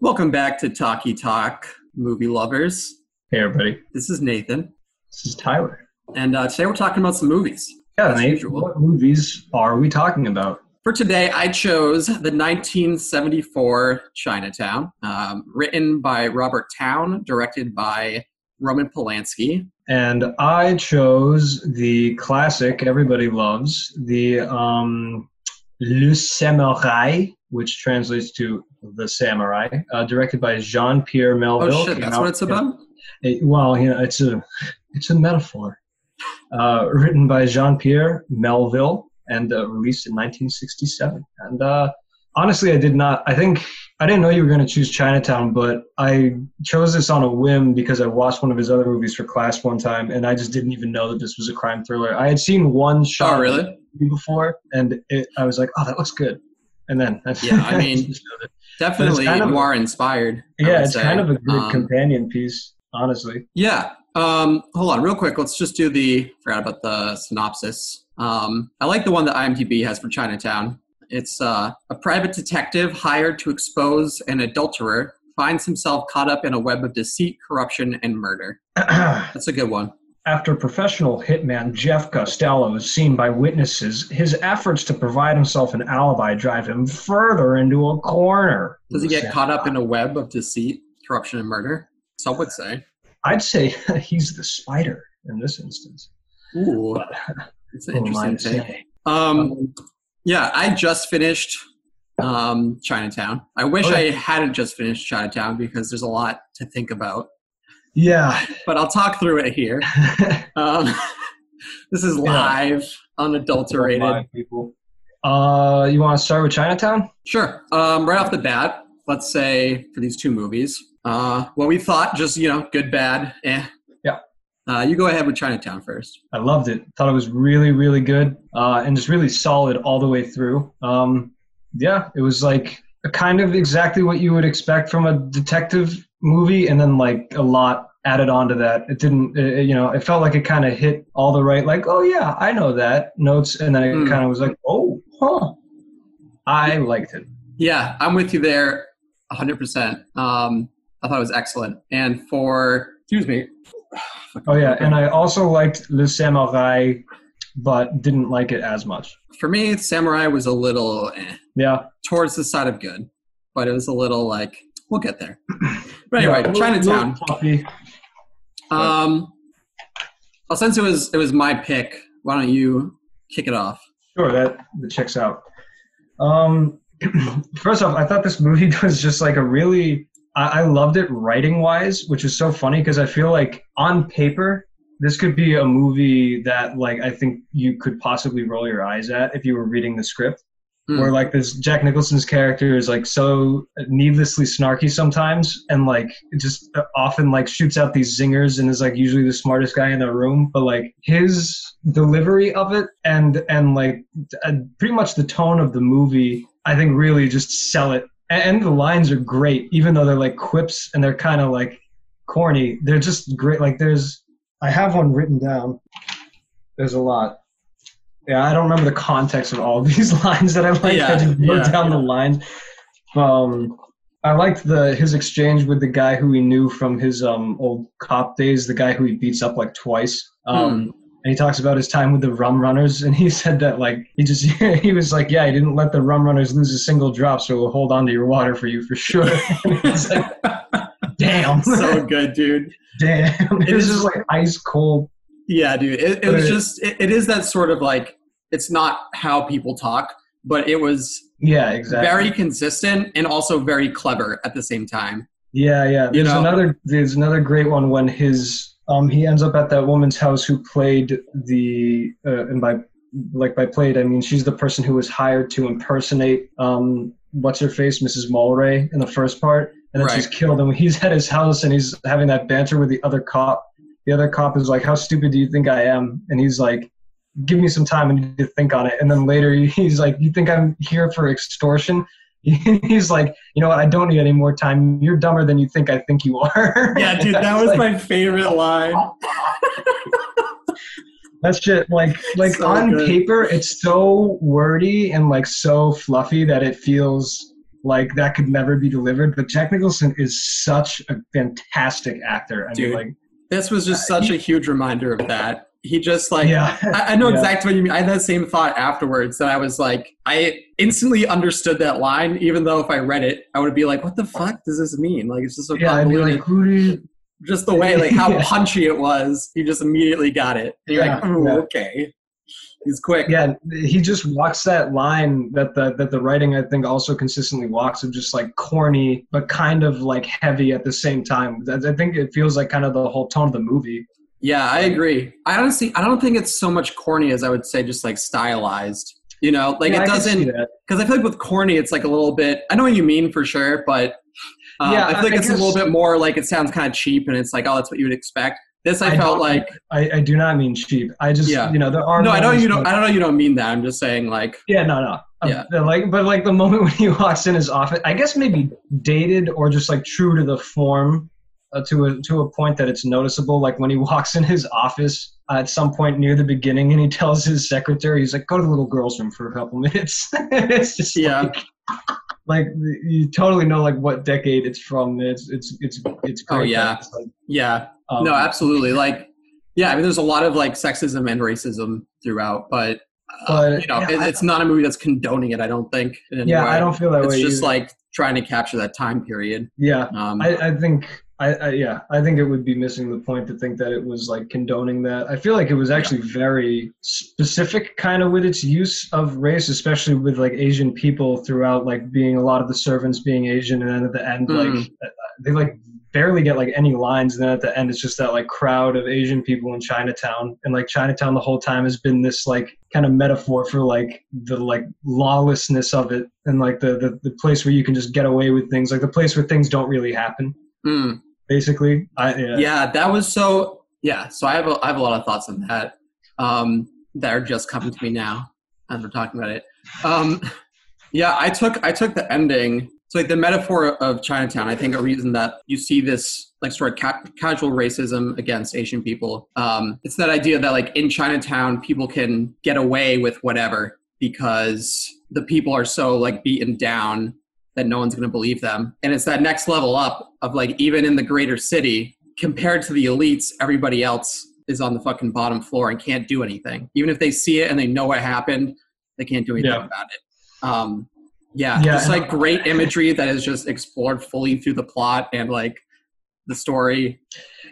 Welcome back to Talkie Talk, movie lovers. Hey, everybody. This is Nathan, This is Tyler. and uh, today we're talking about some movies. Yeah, Nate, usual. what movies are we talking about? For today, I chose the 1974 Chinatown, um, written by Robert Towne, directed by Roman Polanski. And I chose the classic everybody loves, the um, Le Samouraï, which translates to The Samurai, uh, directed by Jean-Pierre Melville. Oh shit, that's out- what it's about. It- well, you know, it's a it's a metaphor. Uh, written by Jean-Pierre Melville and uh, released in 1967. And uh, honestly, I did not. I think I didn't know you were going to choose Chinatown, but I chose this on a whim because I watched one of his other movies for class one time, and I just didn't even know that this was a crime thriller. I had seen one shot Oh, really? before, and it, I was like, "Oh, that looks good." And then, Yeah, I mean, just showed it. Definitely kind of noir inspired. Yeah, it's say. kind of a good Um, companion piece, honestly. Yeah. Um, hold on, real quick. Let's just do the. Forgot about the synopsis. Um, I like the one that IMDb has for Chinatown. It's uh, a private detective hired to expose an adulterer finds himself caught up in a web of deceit, corruption, and murder. That's a good one. After professional hitman Jeff Costello is seen by witnesses, his efforts to provide himself an alibi drive him further into a corner. Does he get caught up in a web of deceit, corruption, and murder? Some would say. I'd say he's the spider in this instance. Ooh, it's an Who am I interesting to take. Um, yeah, I just finished um, Chinatown. I wish Okay. I hadn't just finished Chinatown because there's a lot to think about. Yeah. But I'll talk through it here. Um, this is Yeah. live, unadulterated. Five people. Uh, you want to start with Chinatown? Sure. Um, right off the bat, let's say for these two movies, uh, what we thought, just you know, good, bad, eh. Yeah. Uh, you go ahead with Chinatown first. I loved it. Thought it was really, really good, uh, and just really solid all the way through. Um, yeah, it was like a kind of exactly what you would expect from a detective movie, and then like a lot added on to that. It didn't, uh, you know, it felt like it kind of hit all the right, like, oh yeah, I know that notes, and then it Hmm. kind of was like, oh, huh. I liked it. Yeah, I'm with you there, 100%. Um, I thought it was excellent. And for, excuse me. Oh yeah, and I also liked Le Samouraï, but didn't like it as much. For me, Samouraï was a little eh, Yeah. towards the side of good, but it was a little like, we'll get there. But anyway, Yeah, Chinatown. fluffy. Um, well, since it was it was my pick, why don't you kick it off? Sure, that, that checks out. Um, first off, I thought this movie was just like a really. I, I loved it writing wise, which is so funny because I feel like on paper this could be a movie that like I think you could possibly roll your eyes at if you were reading the script. Hmm. Where like this Jack Nicholson's character is like so needlessly snarky sometimes, and like just often like shoots out these zingers and is like usually the smartest guy in the room. But like his delivery of it and and like uh, pretty much the tone of the movie, I think really just sell it. And, and the lines are great, even though they're like quips and they're kind of like corny. They're just great. Like there's, I have one written down. There's a lot. Yeah, I don't remember the context of all of these lines that I like. Yeah, I just wrote yeah, down the lines. Um, I liked the his exchange with the guy who he knew from his um old cop days, the guy who he beats up like twice. Um, and he talks about his time with the rum runners, and he said that like he just he was like, yeah, he didn't let the rum runners lose a single drop, so we'll hold on to your water for you for sure. Like, damn, so good, dude. damn, it It was is- just like ice cold. Yeah, dude. It, it was just it, it is that sort of like it's not how people talk, but it was Yeah, exactly. very consistent and also very clever at the same time. Yeah, yeah. You know? another there's another great one when his um he ends up at that woman's house who played the uh, and by like by played I mean she's the person who was hired to impersonate um what's her face Mrs. Mulwray in the first part and then she's killed and he's at his house and he's having that banter with the other cop the other cop is like how stupid do you think I am and he's like give me some time and to think on it and then later he's like you think I'm here for extortion he's like, you know what? I don't need any more time. You're dumber than you think I think you are. Yeah, dude, that was my favorite line. That's just Like, like So on good. paper, it's so wordy and like so fluffy that it feels like that could never be delivered. But Jack Nicholson is such a fantastic actor. I Dude. mean, like, This was just uh, such a huge reminder of that. He just like yeah, I, I know Yeah. exactly what you mean. I had that same thought afterwards that I was like, I instantly understood that line, even though if I read it, I would be like, what the fuck does this mean? Like, it's just so yeah. Like, just the way, like, how Yeah. punchy it was. You just immediately got it. And you're like, oh, okay. He's quick. Yeah, he just walks that line that the that the writing I think also consistently walks of just like corny but kind of like heavy at the same time. I think it feels like kind of the whole tone of the movie. Yeah, I agree. I honestly, I don't think it's so much corny as I would say just like stylized. You know, like Yeah, it I doesn't, because I feel like with corny, it's like a little bit. I know what you mean for sure, but um, Yeah, I feel like I- I it's a little bit more like it sounds kind of cheap, and it's like, oh, that's what you would expect. This I, I felt like I, I do not mean cheap. I just Yeah. you know there are no, I know you don't. I don't know you don't mean that. I'm just saying like Yeah, no, no. Um, Yeah. the- like, but like the moment when he walks in his office, I guess maybe dated or just like true to the form, uh, to a to a point that it's noticeable. Like when he walks in his office uh, at some point near the beginning, and he tells his secretary, he's like, "Go to the little girl's room for a couple minutes." it's just Yeah. like, like you totally know like what decade it's from. It's it's it's it's Great. Oh, yeah. It's like, yeah, um, no, absolutely. Like yeah, I mean, there's a lot of like sexism and racism throughout, but. Uh, But, you know, yeah, it's not a movie that's condoning it. I don't think. In Yeah. I don't feel that It's way. It's just either. like trying to capture that time period. yeah. Um, I, I think I, I yeah I think it would be missing the point to think that it was like condoning that. I feel like it was actually very specific kind of with its use of race, especially with like Asian people throughout like being a lot of the servants being Asian, and then at the end like Mm. uh, they like barely get like any lines, and then at the end it's just that like crowd of Asian people in Chinatown, and like Chinatown the whole time has been this like kind of metaphor for like the like lawlessness of it and like the, the the place where you can just get away with things like the place where things don't really happen mm. Basically I, yeah. yeah that was so yeah so i have a, I have a lot of thoughts on that um that are just coming to me now as we're talking about it um yeah i took i took the ending so like the metaphor of chinatown i think a reason that you see this like sort of ca- casual racism against asian people um it's that idea that like in chinatown people can get away with whatever because the people are so like beaten down that no one's going to believe them. And it's that next level up of like even in the greater city, compared to the elites, everybody else is on the fucking bottom floor and can't do anything. Even if they see it and they know what happened, they can't do anything Yeah. about it. Um, yeah, Yeah, just like great imagery that is just explored fully through the plot and like the story.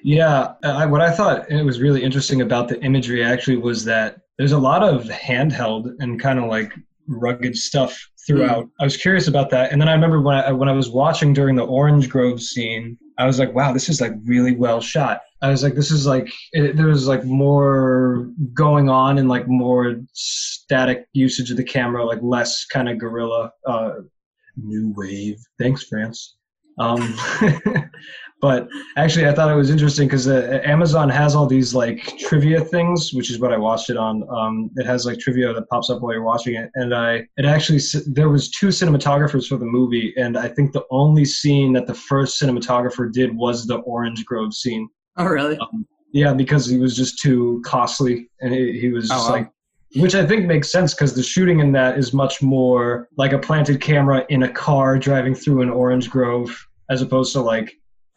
yeah I, what i thought it was really interesting about the imagery actually was that there's a lot of handheld and kind of like rugged stuff throughout. I was curious about that. And then i remember when I, when I was watching during the orange grove scene i was like wow this is like really well shot. I was like this is like it, there was like more going on and like more static usage of the camera like less kind of guerrilla uh new wave. Thanks france. Um but actually i thought it was interesting because uh, amazon has all these like trivia things which is what i watched it on um, it has like trivia that pops up while you're watching it and i it actually there was two cinematographers for the movie and i think the only scene that the first cinematographer did was the orange grove scene Oh, really? yeah because he was just too costly and he, he was Oh, just wow. like which i think makes sense because the shooting in that is much more like a planted camera in a car driving through an orange grove as opposed to like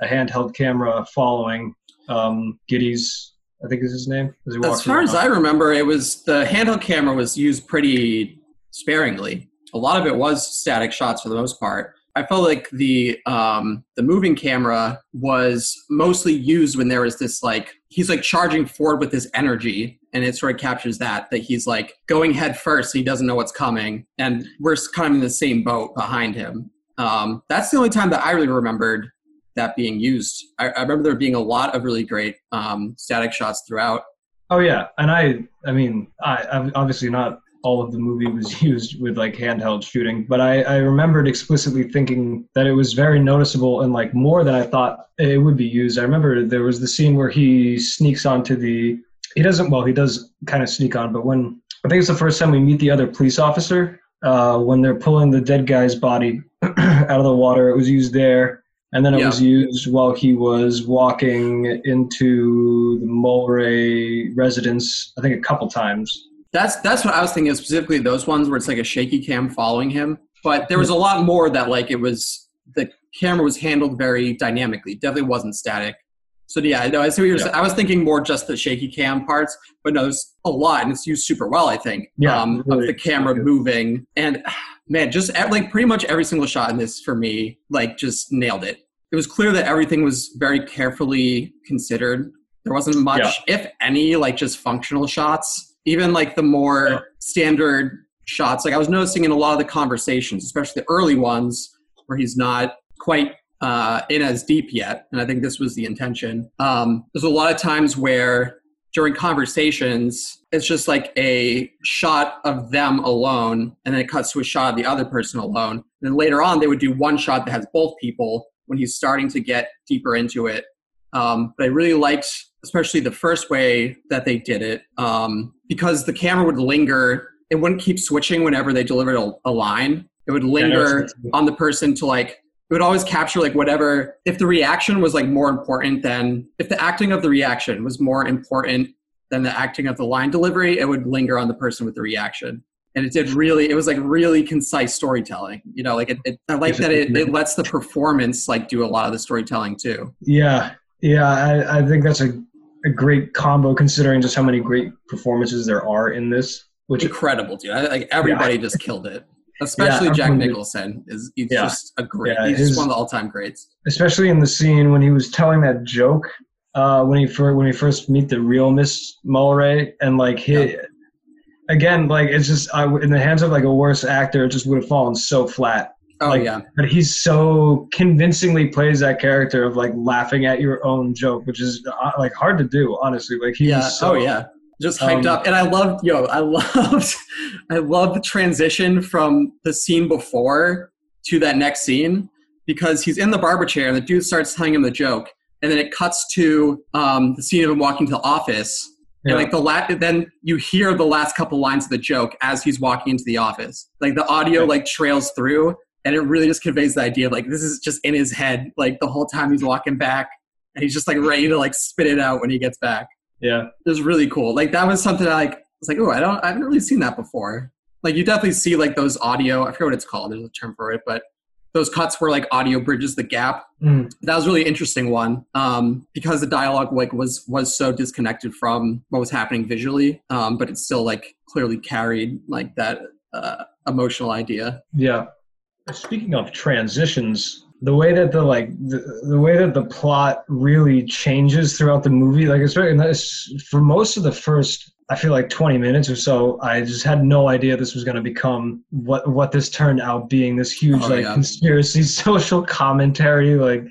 a handheld camera following um Gittes i think is his name as, he As far as I remember, it was the handheld camera was used pretty sparingly. A lot of it was static shots for the most part. I felt like the um, the moving camera was mostly used when there was this like he's like charging forward with his energy, and it sort of captures that that he's like going head first. He doesn't know what's coming, and we're kind of in the same boat behind him. Um, that's the only time that I really remembered that being used. I, I remember there being a lot of really great um, static shots throughout. oh yeah and i i mean i I've- obviously not all of the movie was used with like handheld shooting but i i remembered explicitly thinking that it was very noticeable and like more than i thought it would be used i remember there was the scene where he sneaks onto the he doesn't well he does kind of sneak on but when i think it's the first time we meet the other police officer uh, when they're pulling the dead guy's body out of the water it was used there and then it Yeah. was used while he was walking into the mulwray residence i think a couple times That's that's what I was thinking. Specifically, those ones where it's like a shaky cam following him. but there was a lot more that like it was the camera was handled very dynamically. Definitely wasn't static. So yeah, no, I see what you're Yeah. saying. I was thinking more just the shaky cam parts, but no, there's a lot, and it's used super well. I think. Yeah, um, really of the camera moving, and man, just ev- like pretty much every single shot in this for me, like just nailed it. It was clear that everything was very carefully considered. There wasn't much, if any, like just functional shots. Even like the more Yeah. standard shots, like I was noticing in a lot of the conversations, especially the early ones, where he's not quite uh, in as deep yet, and I think this was the intention. Um, there's a lot of times where during conversations, it's just like a shot of them alone, and then it cuts to a shot of the other person alone. And then later on, they would do one shot that has both people when he's starting to get deeper into it. Um, but I really liked, especially the first way that they did it, um, because the camera would linger. It wouldn't keep switching whenever they delivered a, a line. It would linger that's- on the person to like it would always capture like whatever if the reaction was like more important than if the acting of the reaction was more important than the acting of the line delivery it would linger on the person with the reaction. And it did really it was like really concise storytelling you know like it, it i like that it, it lets the performance like do a lot of the storytelling too. Yeah, yeah, I, I think that's a, a great combo considering just how many great performances there are in this. Which incredible dude. I, like everybody just killed it especially Yeah, jack nicholson is he's Yeah. just a great Yeah, he's his- just one of the all-time greats especially in the scene when he was telling that joke uh, when he first when we first meet the real Miss Mulwray and like he again like it's just I, in the hands of like a worse actor it just would have fallen so flat oh Like, yeah but he's so convincingly plays that character of like laughing at your own joke which is uh, like hard to do honestly like he yeah. was so oh yeah. Just hyped Um, up, and I loved yo. I loved, I loved the transition from the scene before to that next scene because he's in the barber chair and the dude starts telling him the joke, and then it cuts to um, the scene of him walking to the office, yeah. and like the la- then you hear the last couple lines of the joke as he's walking into the office. Like the audio like trails through, and it really just conveys the idea of like this is just in his head, like the whole time he's walking back, and he's just like ready to like spit it out when he gets back yeah it was really cool. Like that was something I like was like, oh, I don't I haven't really seen that before. Like you definitely see like those audio, I forget what it's called, there's a term for it, but those cuts where like audio bridges the gap. Mm. That was a really interesting one. Um, because the dialogue like was was so disconnected from what was happening visually. Um, but it still like clearly carried like that uh, emotional idea. Yeah. Speaking of transitions, the way that the like the, the way that the plot really changes throughout the movie, like especially in this, for most of the first, I feel like 20 minutes or so, I just had no idea this was going to become what what this turned out being this huge Oh, like yeah. conspiracy social commentary, like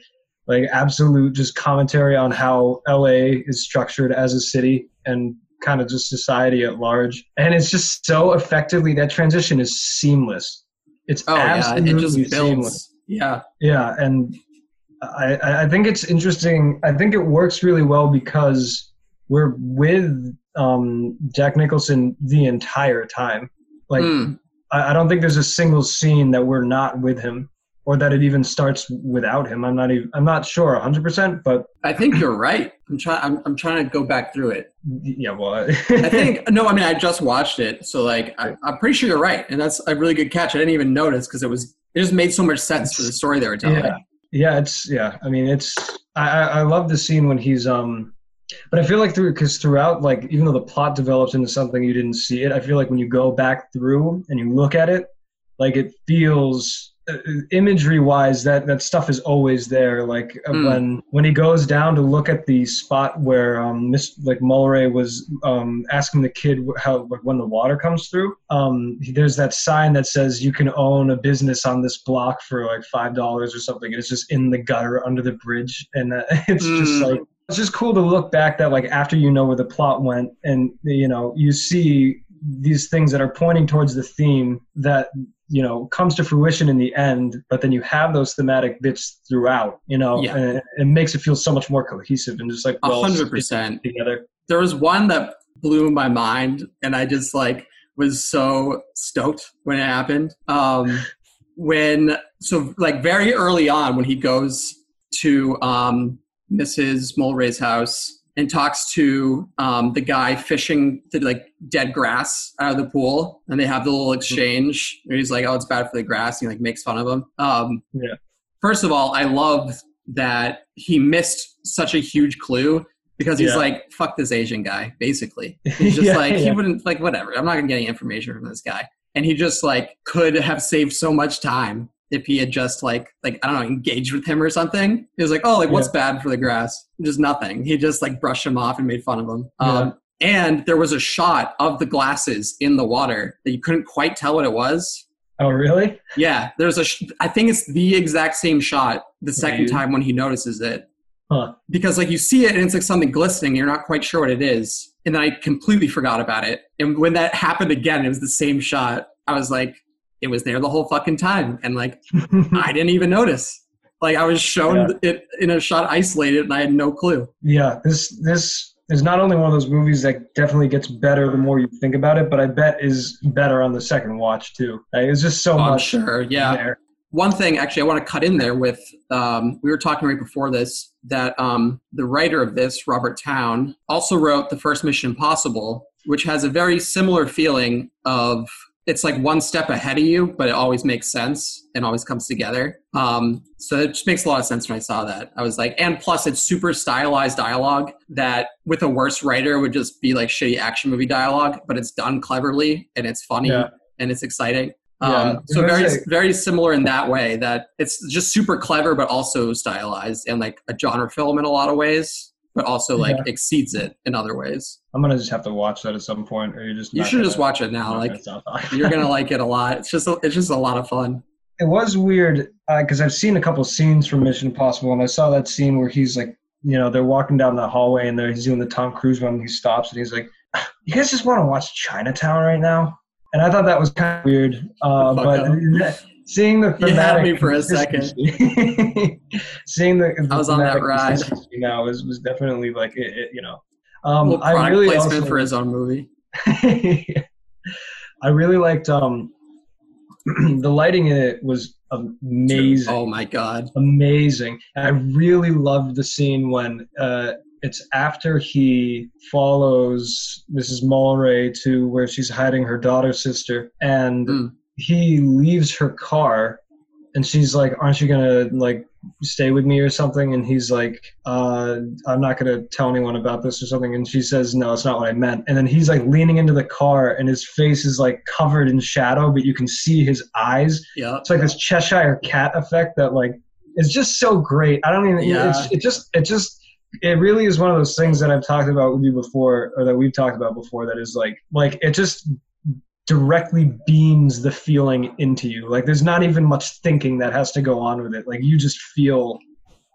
like absolute just commentary on how LA is structured as a city and kind of just society at large. And it's just so effectively that transition is seamless. It's Oh yeah, absolutely it just seamless. Yeah. Yeah, and I, I think it's interesting. I think it works really well because we're with um, Jack Nicholson the entire time. Like Mm. I, I don't think there's a single scene that we're not with him, or that it even starts without him. I'm not even. I'm not sure 100, percent but I think you're right. I'm trying I'm, I'm trying to go back through it. yeah, well, I think no. I mean, I just watched it, so like I, I'm pretty sure you're right, and that's a really good catch. I didn't even notice because it was it just made so much sense for the story they were telling. Yeah, yeah, it's yeah. I mean, it's I I, love the scene when he's um, but I feel like through because throughout like even though the plot develops into something you didn't see it, I feel like when you go back through and you look at it, like it feels imagery wise that that stuff is always there. Like Mm. when when he goes down to look at the spot where um Miss like Mulwray was um asking the kid how like when the water comes through. Um, there's that sign that says you can own a business on this block for like five dollars or something. And it's just in the gutter under the bridge, and uh, it's just Mm. like it's just cool to look back that like after you know where the plot went, and you know you see these things that are pointing towards the theme that you know comes to fruition in the end but then you have those thematic bits throughout you know Yeah. and it, makes it feel so much more cohesive and just like well hundred percent. together There was one that blew my mind, and I just like was so stoked when it happened. Um, when so like very early on when he goes to um, Mrs. Mulwray's house and talks to um, the guy fishing the like dead grass out of the pool, and they have the little exchange. Where he's like, "Oh, it's bad for the grass," and he like makes fun of him. Um, Yeah. First of all, I love that he missed such a huge clue because he's Yeah. like, "Fuck this Asian guy," basically. He's just Yeah, like he wouldn't like whatever. I'm not gonna get any information from this guy, and he just like could have saved so much time if he had just like like I don't know engaged with him or something. He was like, "Oh, like what's bad for the grass?" Just nothing. He just like brushed him off and made fun of him. Um, and there was a shot of the glasses in the water that you couldn't quite tell what it was. Oh, really? Yeah, there's a. Sh- I think it's the exact same shot the second time when he notices it Huh. because like you see it and it's like something glistening. You're not quite sure what it is, and then I completely forgot about it. And when that happened again, it was the same shot. I was like, it was there the whole fucking time, and like I didn't even notice. Like I was shown it in a shot isolated, and I had no clue. yeah. This this is not only one of those movies that definitely gets better the more you think about it, but I bet is better on the second watch too. Like, it's just so Oh, much sure. Yeah. there. One thing, actually, I want to cut in there with. Um, we were talking right before this that um, the writer of this, Robert Towne, also wrote the first Mission Impossible, which has a very similar feeling of it's like one step ahead of you, but it always makes sense and always comes together. Um, so it just makes a lot of sense when I saw that. I was like, and plus, it's super stylized dialogue that with a worse writer would just be like shitty action movie dialogue, but it's done cleverly and it's funny Yeah. and it's exciting. Yeah. Um, so very very similar in that way that it's just super clever, but also stylized and like a genre film in a lot of ways, but also like Yeah. exceeds it in other ways. I'm gonna just have to watch that at some point, or you just You should gonna- just watch it now. Like you're gonna like it a lot. It's just a, it's just a lot of fun. it was weird because I've seen a couple scenes from Mission Impossible, and I saw that scene where he's like, you know, they're walking down the hallway and there he's doing the Tom Cruise one. He stops and he's like, "You guys just want to watch Chinatown right now?" And I thought that was kind of weird, uh, but up. seeing the You had me for a second. seeing the, the I was on that ride. consistency now was was definitely like it, it, you know. Um, I really placement also, for his own movie. I really liked um, the lighting in it was amazing, Oh my god. amazing. And I really loved the scene when uh, it's after he follows Mrs. Mulwray to where she's hiding her daughter sister, and Mm. He leaves her car, and she's like, "Aren't you gonna like stay with me or something?" And he's like, uh, "I'm not gonna tell anyone about this or something." And she says, "No, it's not what I meant." And then he's like leaning into the car, and his face is like covered in shadow, but you can see his eyes. Yeah. It's like this Cheshire cat effect that like is just so great. I don't even. Yeah. It's, it just it just it really is one of those things that I've talked about with you before, or that we've talked about before. That is like like it just directly beams the feeling into you. Like there's not even much thinking that has to go on with it. Like you just feel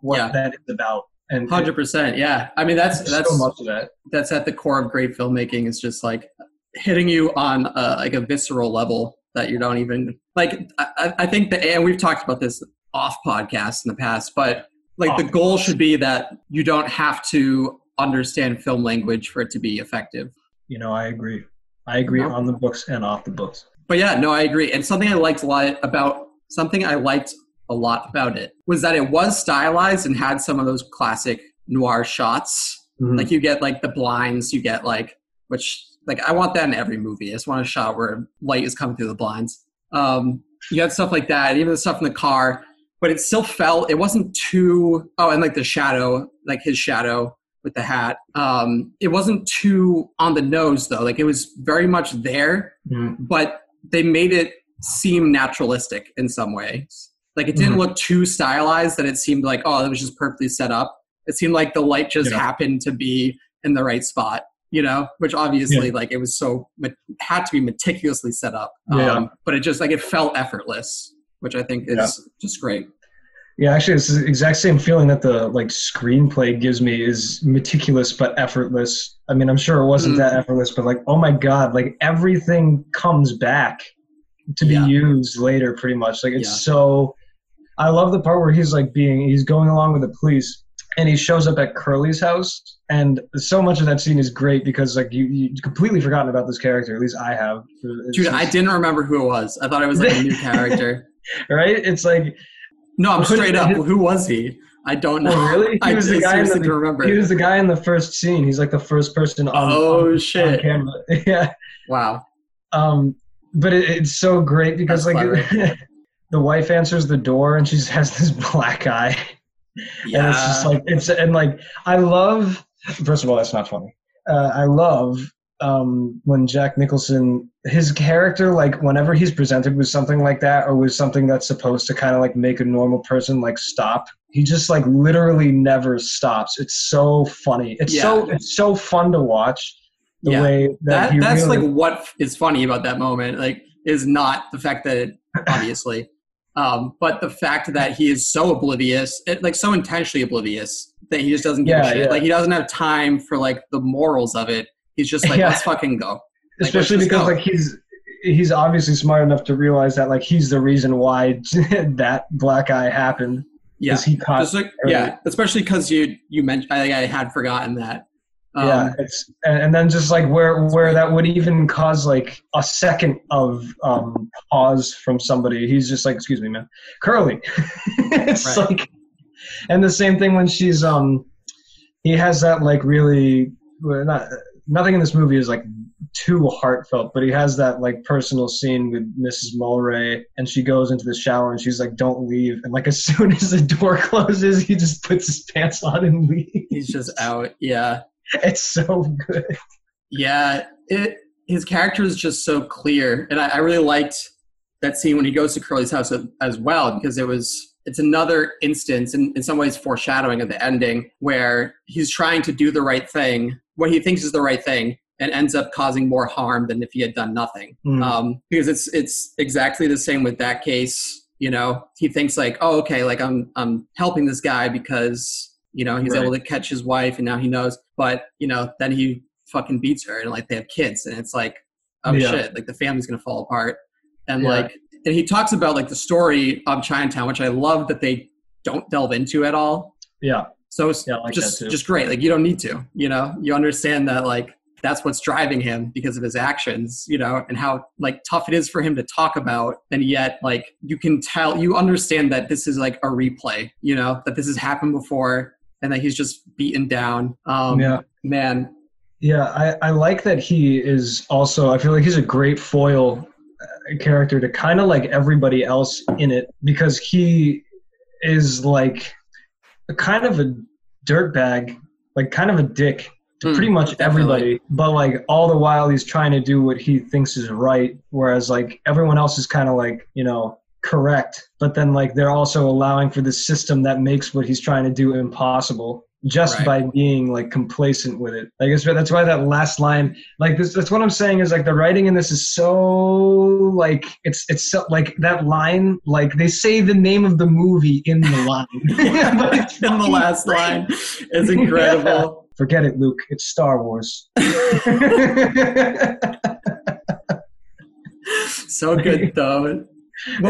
what Yeah. that is about. And Hundred percent. Yeah. I mean that's that's so much of that. that's at the core of great filmmaking is just like hitting you on a, like a visceral level that you don't even like I- I, think that and we've talked about this off podcast in the past but like the goal should be that you don't have to understand film language for it to be effective You know, I agree. I agree No. on the books and off the books. but yeah no i agree and something i liked a lot about something i liked a lot about it was that it was stylized and had some of those classic noir shots Mhm. Like you get like the blinds, you get like which like I want that in every movie. I just want a shot where light is coming through the blinds. Um, you had stuff like that, even the stuff in the car, but it still felt it wasn't too. Oh, and like the shadow, like his shadow with the hat. Um, it wasn't too on the nose though. Like it was very much there, Mhm. but they made it seem naturalistic in some ways. Like it didn't Mhm. look too stylized that it seemed like oh it was just perfectly set up. It seemed like the light just Yeah. happened to be in the right spot, you know, which obviously like it was so had to be meticulously set up. Yeah. Um, but it just like it felt effortless, which I think is Yeah. just great. Yeah, actually, it's the exact same feeling that the like screenplay gives me is meticulous but effortless. I mean, I'm sure it wasn't Mhm. that effortless, but like, oh my god, like everything comes back to be Yeah. used later, pretty much. Like it's Yeah. so. I love the part where he's like being he's going along with the police. And he shows up at Curly's house, and so much of that scene is great because like you you completely forgotten about this character. At least I have. It's Dude, I didn't remember who it was. I thought it was like a new character. right. It's like No, I'm Couldn't- straight up. Who was he? I don't know. Oh, really? He I was the just guy in the, can remember. He was the guy in the first scene. He's like the first person on, Oh, on, shit. on camera. yeah. wow. Um, but it, it's so great because That's like the wife answers the door and she has this black eye, Yeah. and it's just like it's and like I love. First of all, that's not funny. Uh, I love um, when Jack Nicholson, his character, like whenever he's presented with something like that or with something that's supposed to kind of like make a normal person like stop, he just like literally never stops. It's so funny. It's so it's so fun to watch. The Yeah. way that, that he that's really, like what is funny about that moment like is not the fact that it, obviously um but the fact that he is so oblivious it, like so intentionally oblivious that he just doesn't give Yeah, a shit yeah. like he doesn't have time for like the morals of it he's just like Yeah. let's fucking go. Like, especially because go. like he's he's obviously smart enough to realize that like he's the reason why that black eye happened. Yeah. He caught like yeah especially because you you mentioned I, I had forgotten that. Um, yeah it's and, and then just like where where that would even cause like a second of um pause from somebody. He's just like excuse me man. Curly. It's Right. like and the same thing when she's um he has that like really not nothing in this movie is like too heartfelt but he has that like personal scene with mrs mulwray and she goes into the shower and she's like don't leave. And like as soon as the door closes he just puts his pants on and leaves. He's just out yeah. It's so good. Yeah, it his character is just so clear, and I, I really liked that scene when he goes to Curly's house as, well because it was it's another instance in, in some ways foreshadowing of the ending where he's trying to do the right thing, what he thinks is the right thing, and ends up causing more harm than if he had done nothing. Mm. Um, because it's it's exactly the same with that case. You know, he thinks like, oh, okay, like I'm I'm helping this guy because you know he's Right. able to catch his wife and now he knows. But you know, then he fucking beats her and like they have kids and it's like, oh Yeah. shit, like the family's gonna fall apart. And Yeah. like, and he talks about like the story of Chinatown, which I love that they don't delve into at all. yeah So it's Yeah, like just just great. Like you don't need to, you know. You understand that like that's what's driving him because of his actions, you know, and how like tough it is for him to talk about, and yet like you can tell, you understand that this is like a replay, you know, that this has happened before, and that he's just beaten down. Um, Yeah. man, Yeah, I, I like that he is also. I feel like he's a great foil uh, character to kind of like everybody else in it because he is like a kind of a dirtbag, like kind of a dick to Mm, pretty much definitely. everybody. But like all the while, he's trying to do what he thinks is right, whereas like everyone else is kind of like you know correct. But then like they're also allowing for the system that makes what he's trying to do impossible just Right. by being like complacent with it. I guess that's why that last line, like this, that's what I'm saying is like the writing in this is so like it's it's so, like that line like they say the name of the movie in the line. But it's in the last great. line is incredible. Forget it, Luke. It's Star Wars. so good though. It's-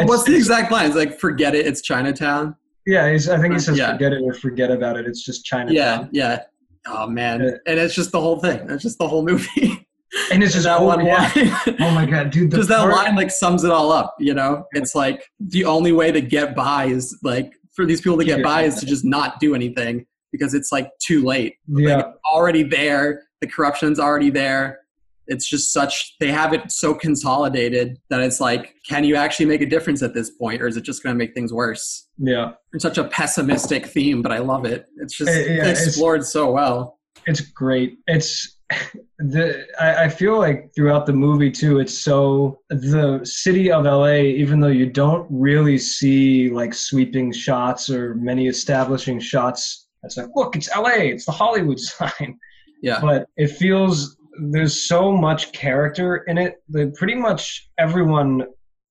what's the exact line? It's like, forget it, it's Chinatown. Yeah, he's, I think he says Yeah. forget it or forget about it. It's just China. Yeah, yeah. Oh man, Yeah. and it's just the whole thing. It's just the whole movie. And it's just that oh, one line. Oh my god, dude! Just that line like sums it all up. You know, it's like the only way to get by is like for these people to get by is to just not do anything because it's like too late. Yeah, Like already there, the corruption's already there. It's just such they have it so consolidated that it's like, can you actually make a difference at this point, or is it just going to make things worse? yeah. It's such a pessimistic theme, but I love it. It's just Uh, yeah, it's- explored so well. it's great. It's the I, I feel like throughout the movie too. It's so the city of LA, even though you don't really see like sweeping shots or many establishing shots. It's like, look, it's LA. It's the Hollywood sign. Yeah. but it feels there's so much character in it that pretty much everyone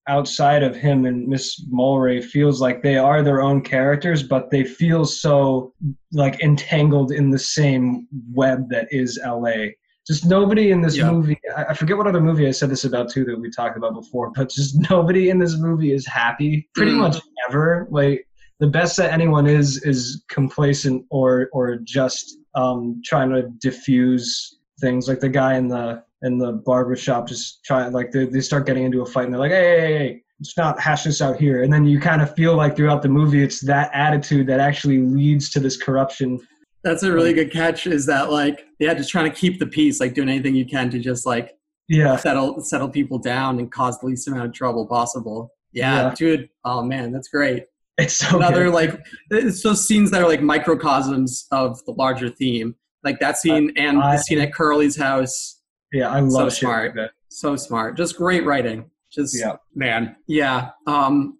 outside of him and Miss Mulwray feels like they are their own characters, but they feel so like entangled in the same web that is LA. Just nobody in this Yeah. movie. I forget what other movie I said this about too that we talked about before, but just nobody in this movie is happy. Pretty Mm. much ever. Like the best that anyone is is complacent or or just um, trying to diffuse things. Like the guy in the in the barber shop just trying like they, they start getting into a fight and they're like, hey, hey, hey, hey, let's not hash this out here. And then you kind of feel like throughout the movie, it's that attitude that actually leads to this corruption. That's a really good catch. Is that like yeah, just trying to keep the peace, like doing anything you can to just like Yeah, settle settle people down and cause the least amount of trouble possible. Yeah, Yeah. dude. Oh man, that's great. it's so Another good. like it's those scenes that are like microcosms of the larger theme. Like that scene and I- the scene at Curly's house. yeah, I love so smart. like that. So smart. Just great writing. Just Yeah. man. Yeah. Um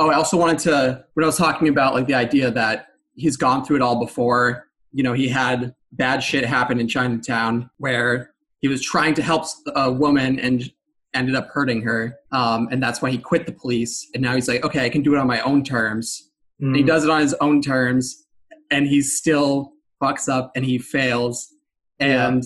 oh I also wanted to when I was talking about like the idea that he's gone through it all before, you know, he had bad shit happen in Chinatown where he was trying to help a woman and ended up hurting her. Um, and that's why he quit the police. And now he's like, okay, I can do it on my own terms. And he Mm. does it on his own terms. And he's still fucks up and he fails. And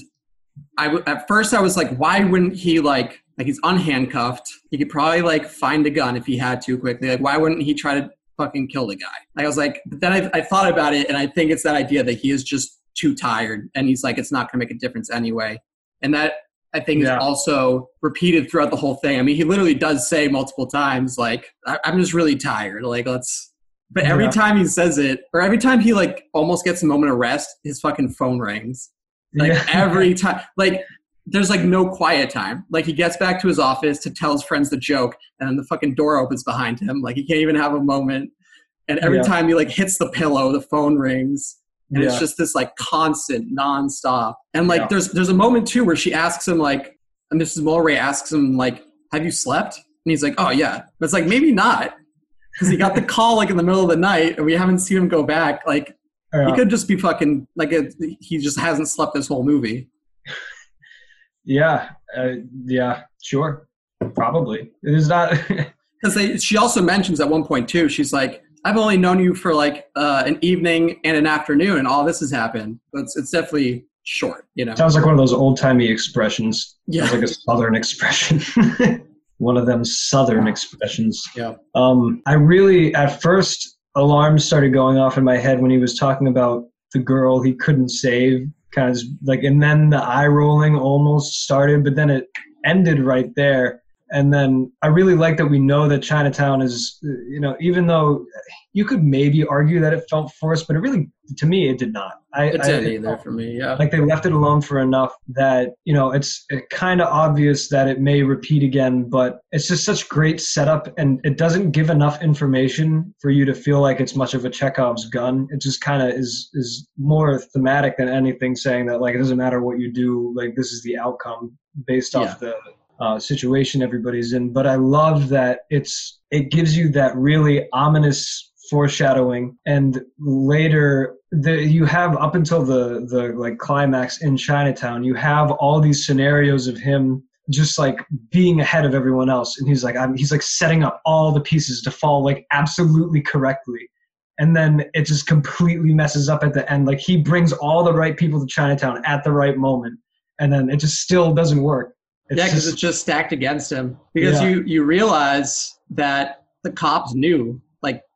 I w- at first I was like, why wouldn't he like like he's unhandcuffed? He could probably like find a gun if he had to quickly. Like why wouldn't he try to fucking kill the guy? Like, I was like, but then I, I thought about it and I think it's that idea that he is just too tired and he's like, it's not gonna make a difference anyway. And that I think Yeah. is also repeated throughout the whole thing. I mean, he literally does say multiple times, like, I- I'm just really tired. Like, let's. But every Yeah. time he says it, or every time he like almost gets a moment of rest, his fucking phone rings. Like Yeah. every time, like there's like no quiet time. Like he gets back to his office to tell his friends the joke, and then the fucking door opens behind him. Like he can't even have a moment. And every Yeah. time he like hits the pillow, the phone rings and it's just this like constant nonstop and like there's there's a moment too where she asks him like and mrs mulwray asks him like have you slept and he's like oh yeah but it's like maybe not because he got the call like in the middle of the night and we haven't seen him go back like he could just be fucking like a, he just hasn't slept this whole movie Yeah, uh, yeah, sure, probably. It is not. because she also mentions at one point too she's like i've only known you for like uh, an evening and an afternoon and all this has happened but it's, it's definitely short you know sounds like one of those old timey expressions. yeah Sounds like a southern expression. one of them southern expressions. yeah Um, I really, at first, alarms started going off in my head when he was talking about the girl he couldn't save, kind of like, and then the eye rolling almost started, but then it ended right there. And then I really like that we know that Chinatown is, you know, even though you could maybe argue that it felt forced, but it really, to me, it did not. I, it I- did either for me yeah. like they left it alone for enough that you know it's kind of obvious that it may repeat again but it's just such great setup and it doesn't give enough information for you to feel like it's much of a chekhov's gun. It just kind of is is more thematic than anything saying that like it doesn't matter what you do like this is the outcome based off the uh, situation everybody's in. But i love that it's it gives you that really ominous foreshadowing. And later the, you have up until the the like climax in chinatown you have all these scenarios of him just like being ahead of everyone else. And he's like I'm, he's like setting up all the pieces to fall like absolutely correctly. And then it just completely messes up at the end. Like he brings all the right people to chinatown at the right moment. And then it just still doesn't work. It's yeah, because it's just stacked against him. Because Yeah. you you realize that the cops knew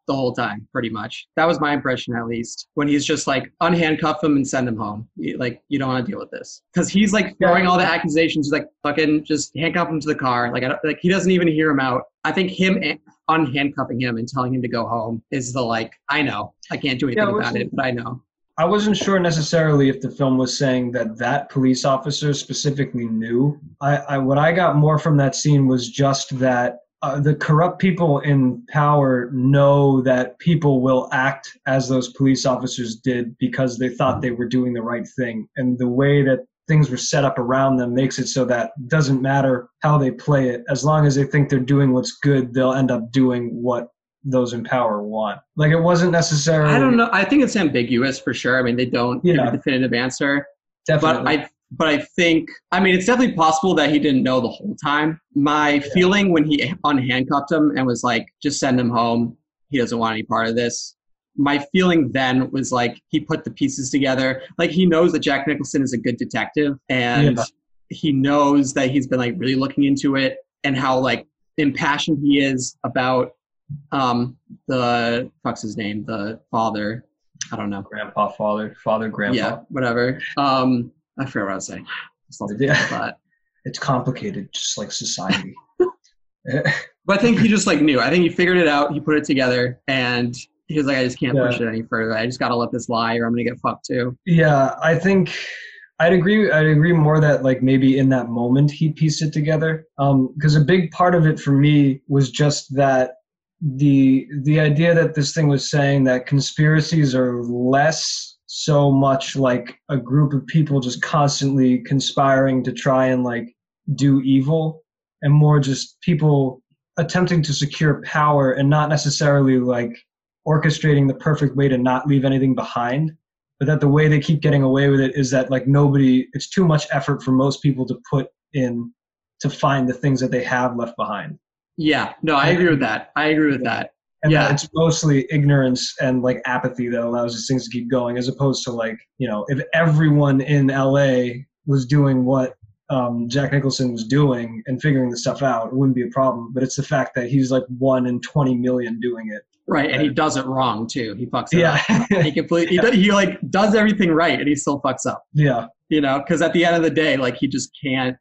the whole time, pretty much. That was my impression, at least. When he's just like unhandcuff him and send him home. Like you don't want to deal with this because he's like throwing all the accusations. He's like fucking just handcuff him to the car. Like I don't, like he doesn't even hear him out. I think him unhandcuffing him and telling him to go home is the like I know I can't do anything Yeah, about it, but I know. I wasn't sure necessarily if the film was saying that that police officer specifically knew. I, I what I got more from that scene was just that uh, the corrupt people in power know that people will act as those police officers did because they thought they were doing the right thing, and the way that things were set up around them makes it so that doesn't matter how they play it as long as they think they're doing what's good they'll end up doing what those in power want like it wasn't necessarily I don't know. I think it's ambiguous for sure. I mean, they don't give Yeah. a definitive answer. definitely but I but I think I mean it's definitely possible that he didn't know the whole time. My feeling when he unhandcuffed him and was like, just send him home. He doesn't want any part of this. My feeling then was like he put the pieces together. Like he knows that Jack Nicholson is a good detective and Yeah. he knows that he's been like really looking into it and how like impassioned he is about um the fuck's his name, the father. I don't know. grandpa, father, father, grandpa. Yeah, whatever. Um, I forgot what I was saying. Just lost my Yeah. It's complicated, just like society. But I think he just like knew. I think he figured it out. He put it together, and he was like, "I just can't push it any further. I just got to let this lie, or I'm gonna get fucked too." Yeah, I think I'd agree. I'd agree more that like maybe in that moment he pieced it together. Um, because a big part of it for me was just that the the idea that this thing was saying that conspiracies are less so much like a group of people just constantly conspiring to try and like do evil and more just people attempting to secure power and not necessarily like orchestrating the perfect way to not leave anything behind but that the way they keep getting away with it is that like nobody it's too much effort for most people to put in to find the things that they have left behind Yeah, no, I agree with that. I agree with that. And Yeah. it's mostly ignorance and like apathy that allows these things to keep going as opposed to like you know if everyone in la was doing what um, jack nicholson was doing and figuring the stuff out it wouldn't be a problem but it's the fact that he's like one in 20 million doing it Right, and he does it wrong too. He fucks it yeah up. He completely. He, does, he like does everything right, and he still fucks up. yeah You know, because at the end of the day, like he just can't.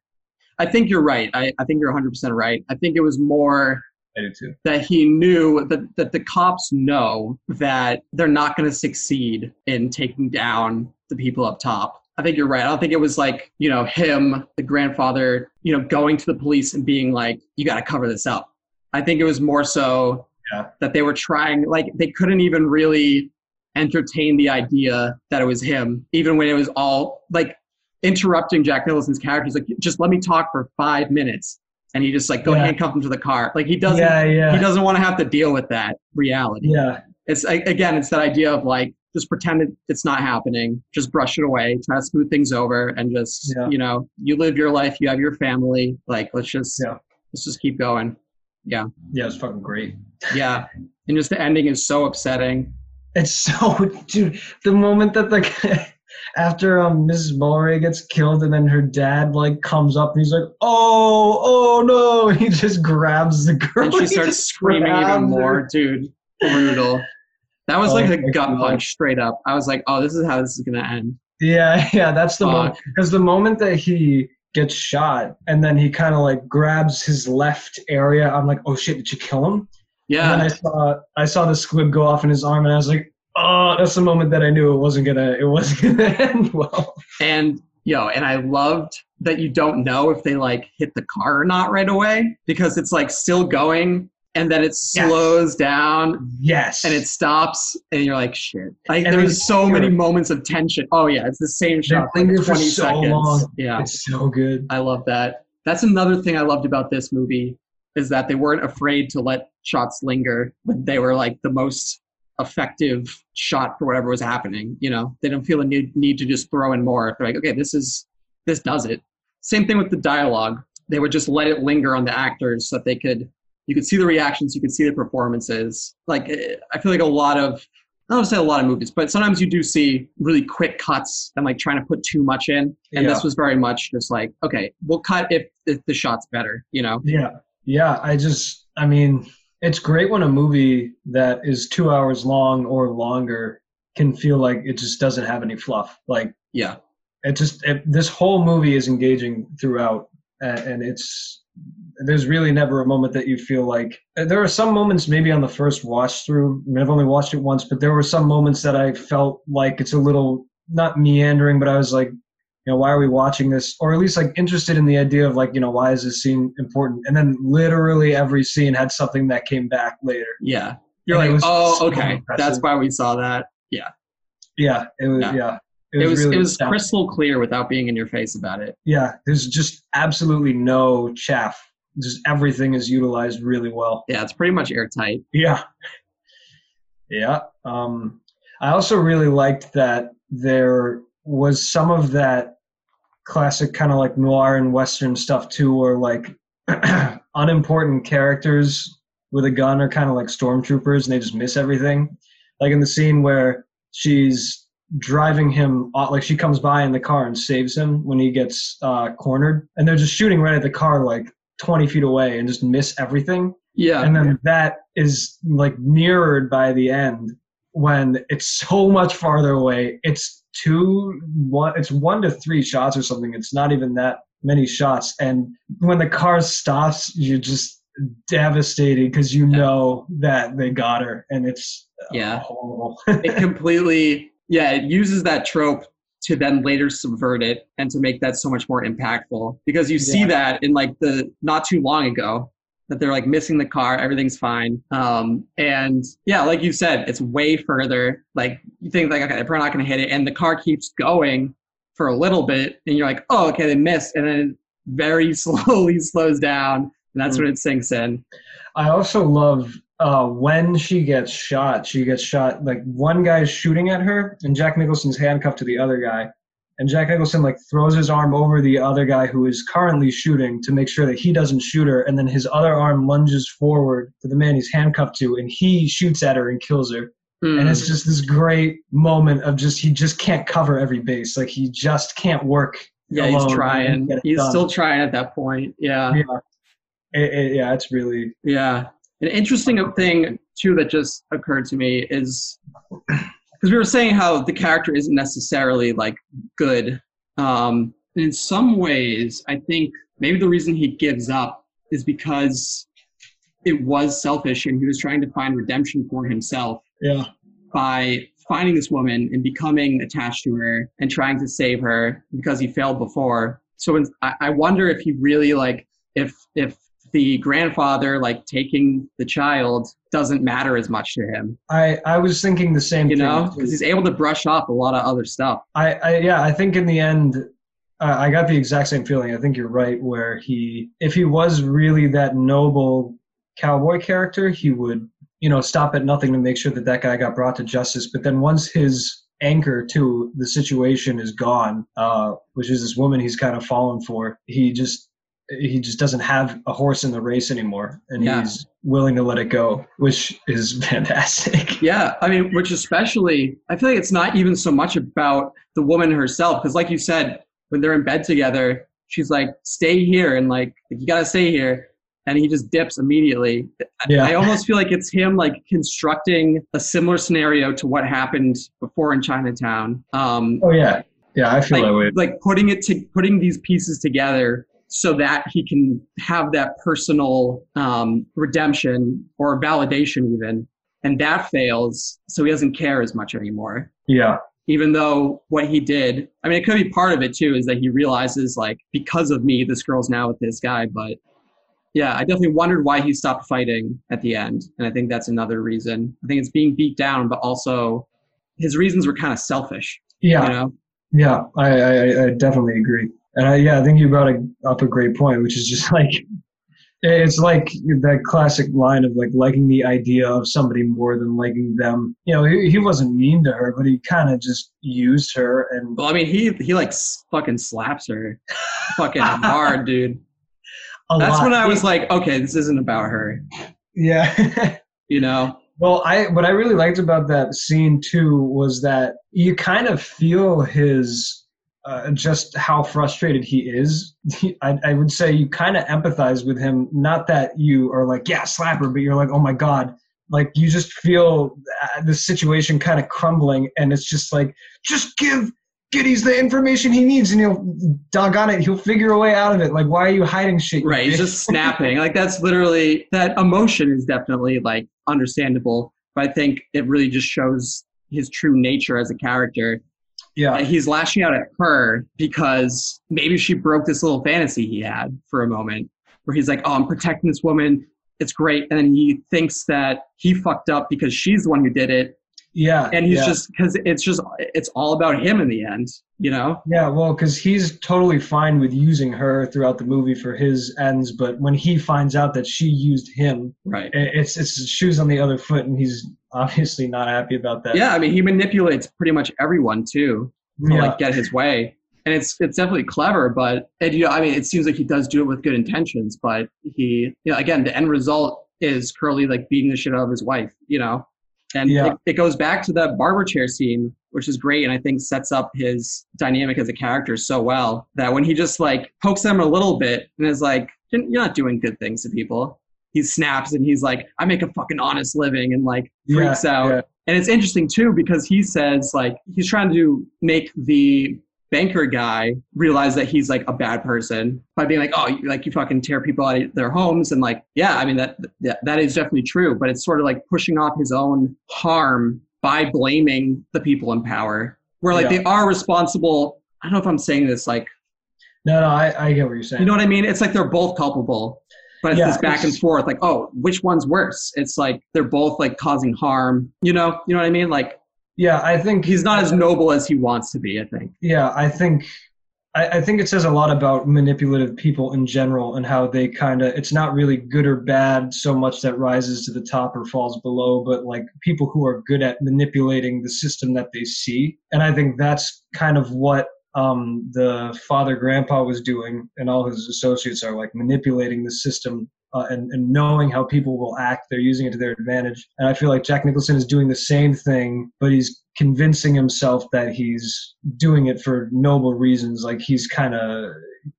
I think you're right. I, I think you're 100 percent right. I think it was more i do too that he knew that, that the cops know that they're not going to succeed in taking down the people up top. I think you're right. I don't think it was like, you know, him, the grandfather, you know, going to the police and being like, you got to cover this up. I think it was more so Yeah. that they were trying, like, they couldn't even really entertain the idea that it was him, even when it was all like interrupting Jack Nicholson's character. He's like, just let me talk for five minutes. And he just like, go Yeah. handcuff him to the car. Like, he doesn't yeah yeah he doesn't want to have to deal with that reality. yeah It's a- again, it's that idea of like just pretend it, it's not happening, just brush it away, try to smooth things over, and just Yeah. you know, you live your life, you have your family. Like let's just Yeah. let's just keep going. Yeah. Yeah it's fucking great Yeah, and just the ending is so upsetting. It's so, dude. The moment that the after um Mrs. Mulwray gets killed, and then her dad like comes up and he's like, "Oh, oh no!" And he just grabs the girl. And she He starts screaming even more, her. dude. Brutal. That was Oh like a gut God. punch straight up. I was like, oh, this is how this is gonna end. Yeah, yeah. That's the moment because the moment that he gets shot, and then he kind of like grabs his left area. I'm like, "Oh shit! Did you kill him?" Yeah. And then I saw I saw the squib go off in his arm, and I was like, "Oh, that's the moment that I knew it wasn't gonna it wasn't gonna end well." and yo, and I loved that you don't know if they like hit the car or not right away because it's like still going and then it Yes. slows down Yes, and it stops and you're like shit. Like And there's so many moments of tension. Oh yeah, it's the same shot. for like linger for 20 so seconds. long. Yeah. It's so good. I love that. That's another thing I loved about this movie is that they weren't afraid to let shots linger, but they were like the most effective shot for whatever was happening. You know, they don't feel a need, need to just throw in more. They're like, okay, this is this does it. Same thing with the dialogue. They would just let it linger on the actors so that they could you could see the reactions, you could see the performances. Like eh, I feel like a lot of I don't say a lot of movies, but sometimes you do see really quick cuts and like trying to put too much in. And Yeah. this was very much just like, okay, we'll cut if, if the shot's better, you know? Yeah, yeah. I just, I mean, it's great when a movie that is two hours long or longer can feel like it just doesn't have any fluff. Like Yeah. it just, it, this whole movie is engaging throughout, and, and it's. There's really never a moment that you feel like there are some moments maybe on the first watch through. I mean, I've only watched it once, but there were some moments that I felt like it's a little not meandering, but I was like, you know, why are we watching this? Or at least like interested in the idea of like, you know, why is this scene important? And then literally every scene had something that came back later. Yeah. You're And like, oh, so okay. impressive. That's why we saw that. Yeah, yeah it was. Yeah. Yeah, It was, really it was crystal clear without being in your face about it. Yeah, there's just absolutely no chaff. Just everything is utilized really well. Yeah. It's pretty much airtight. Yeah. Yeah. Um, I also really liked that there was some of that classic kind of like noir and western stuff too, where like unimportant characters with a gun are kind of like stormtroopers and they just miss everything. Like in the scene where she's driving him, off- like she comes by in the car and saves him when he gets uh, cornered, and they're just shooting right at the car like 20 feet away and just miss everything Yeah. and then that is like mirrored by the end when it's so much farther away it's two one it's one to three shots or something it's not even that many shots and when the car stops you're just devastated because you know that they got her, and it's Yeah. horrible. it completely yeah it uses that trope to then later subvert it and to make that so much more impactful because you see Yeah. that in like the not too long ago that they're like missing the car everything's fine um and yeah like you said it's way further like you think like okay they're probably not going to hit it and the car keeps going for a little bit and you're like oh okay they missed and then it very slowly slows down and that's Mm. when it sinks in I also love uh, when she gets shot. She gets shot like one guy's shooting at her, and Jack Nicholson's handcuffed to the other guy. And Jack Nicholson like throws his arm over the other guy who is currently shooting to make sure that he doesn't shoot her, and then his other arm lunges forward to the man he's handcuffed to, and he shoots at her and kills her. And Mm. it's just this great moment of just he just can't cover every base, like he just can't work. yeah he's and trying he's done. still trying at that point yeah Yeah, It- it- yeah, it's really Yeah. An interesting thing too that just occurred to me is because we were saying how the character isn't necessarily like good. Um, in some ways, I think maybe the reason he gives up is because it was selfish and he was trying to find redemption for himself yeah. by finding this woman and becoming attached to her and trying to save her because he failed before. So I, I wonder if he really like if if the grandfather like taking the child doesn't matter as much to him, I I was thinking the same you thing. know, because he's able to brush off a lot of other stuff. I, I yeah, I think in the end, uh, I got the exact same feeling. I think you're right. Where he, if he was really that noble cowboy character, he would, you know, stop at nothing to make sure that that guy got brought to justice. But then once his anchor to the situation is gone, uh, which is this woman he's kind of fallen for, he just he just doesn't have a horse in the race anymore, and Yeah. he's willing to let it go, which is fantastic. Yeah, I mean, which especially, I feel like it's not even so much about the woman herself, because like you said, when they're in bed together, she's like, "Stay here," and like, you gotta stay here, and he just dips immediately. Yeah. I almost feel like it's him like constructing a similar scenario to what happened before in Chinatown. Um, Oh yeah, yeah, I feel that way. like, like putting it to putting these pieces together so that he can have that personal um, redemption or validation even and that fails so he doesn't care as much anymore Yeah. even though what he did i mean it could be part of it too is that he realizes like because of me this girl's now with this guy but yeah i definitely wondered why he stopped fighting at the end and i think that's another reason i think it's being beat down but also his reasons were kind of selfish Yeah. you know Yeah, I, I, I definitely agree. And I, yeah, I think you brought a, up a great point, which is just like, it's like that classic line of like liking the idea of somebody more than liking them. You know, he, he wasn't mean to her, but he kind of just used her and Well, I mean, he he like fucking slaps her, fucking hard, dude. a That's lot. when I was like, okay, this isn't about her, yeah. you know? Well, I what I really liked about that scene too was that you kind of feel his uh, just how frustrated he is. I, I would say you kind of empathize with him. Not that you are like, yeah, slapper, but you're like, oh my god, like you just feel uh, the situation kind of crumbling, and it's just like, just give Gittes the information he needs, and he'll doggone it, he'll figure a way out of it. Like, why are you hiding shit? you Right? He's just snapping. Like that's literally that emotion is definitely like understandable, but I think it really just shows his true nature as a character. Yeah, That He's lashing out at her because maybe she broke this little fantasy he had for a moment, where he's like, "Oh, I'm protecting this woman." It's great, and then he thinks that he fucked up because she's the one who did it, yeah, and he's yeah. just because it's just it's all about him in the end you know? Yeah, well, because he's totally fine with using her throughout the movie for his ends, but when he finds out that she used him, right. it's it's shoes on the other foot, and he's obviously not happy about that. yeah i mean he manipulates pretty much everyone too to yeah, like get his way. And it's it's definitely clever but and you know i mean it seems like he does do it with good intentions but he you know again the end result is curly like beating the shit out of his wife you know? And Yeah. it, it goes back to that barber chair scene which is great and i think sets up his dynamic as a character so well that when he just like pokes them a little bit and is like you're not doing good things to people he snaps and he's like i make a fucking honest living and like Yeah, freaks out yeah. and it's interesting too because he says like he's trying to make the banker guy realize that he's like a bad person by being like, oh, you, like you fucking tear people out of their homes, and like, yeah, I mean that that, that is definitely true, but it's sort of like pushing off his own harm by blaming the people in power, where like Yeah. they are responsible. I don't know if I'm saying this like, No, no, I, I get what you're saying. you know what I mean? It's like they're both culpable. But it's Yeah, this back and forth, like, oh, which one's worse? It's like they're both like causing harm. You know, you know what I mean? Like yeah, I think he's not as noble as he wants to be. I think. Yeah, I think I, I think it says a lot about manipulative people in general and how they kind of it's not really good or bad so much that rises to the top or falls below, but like people who are good at manipulating the system that they see. And I think that's kind of what um, the father grandpa was doing, and all his associates are like manipulating the system uh, and, and knowing how people will act. They're using it to their advantage. And I feel like Jack Nicholson is doing the same thing, but he's convincing himself that he's doing it for noble reasons. Like he's kind of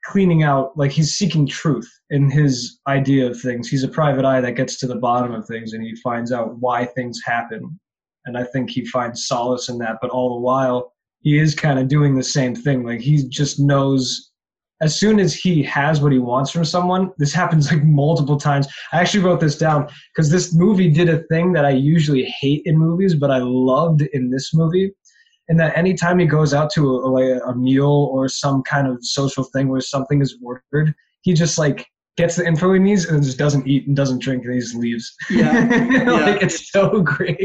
cleaning out, like he's seeking truth in his idea of things. He's a private eye that gets to the bottom of things and he finds out why things happen. And I think he finds solace in that, but all the while, he is kind of doing the same thing. Like he just knows as soon as he has what he wants from someone, this happens like multiple times. I actually wrote this down because this movie did a thing that I usually hate in movies, but I loved in this movie. And that anytime he goes out to a, a meal or some kind of social thing where something is ordered, he just like gets the info he needs and just doesn't eat and doesn't drink and he just leaves. Yeah. like it's so great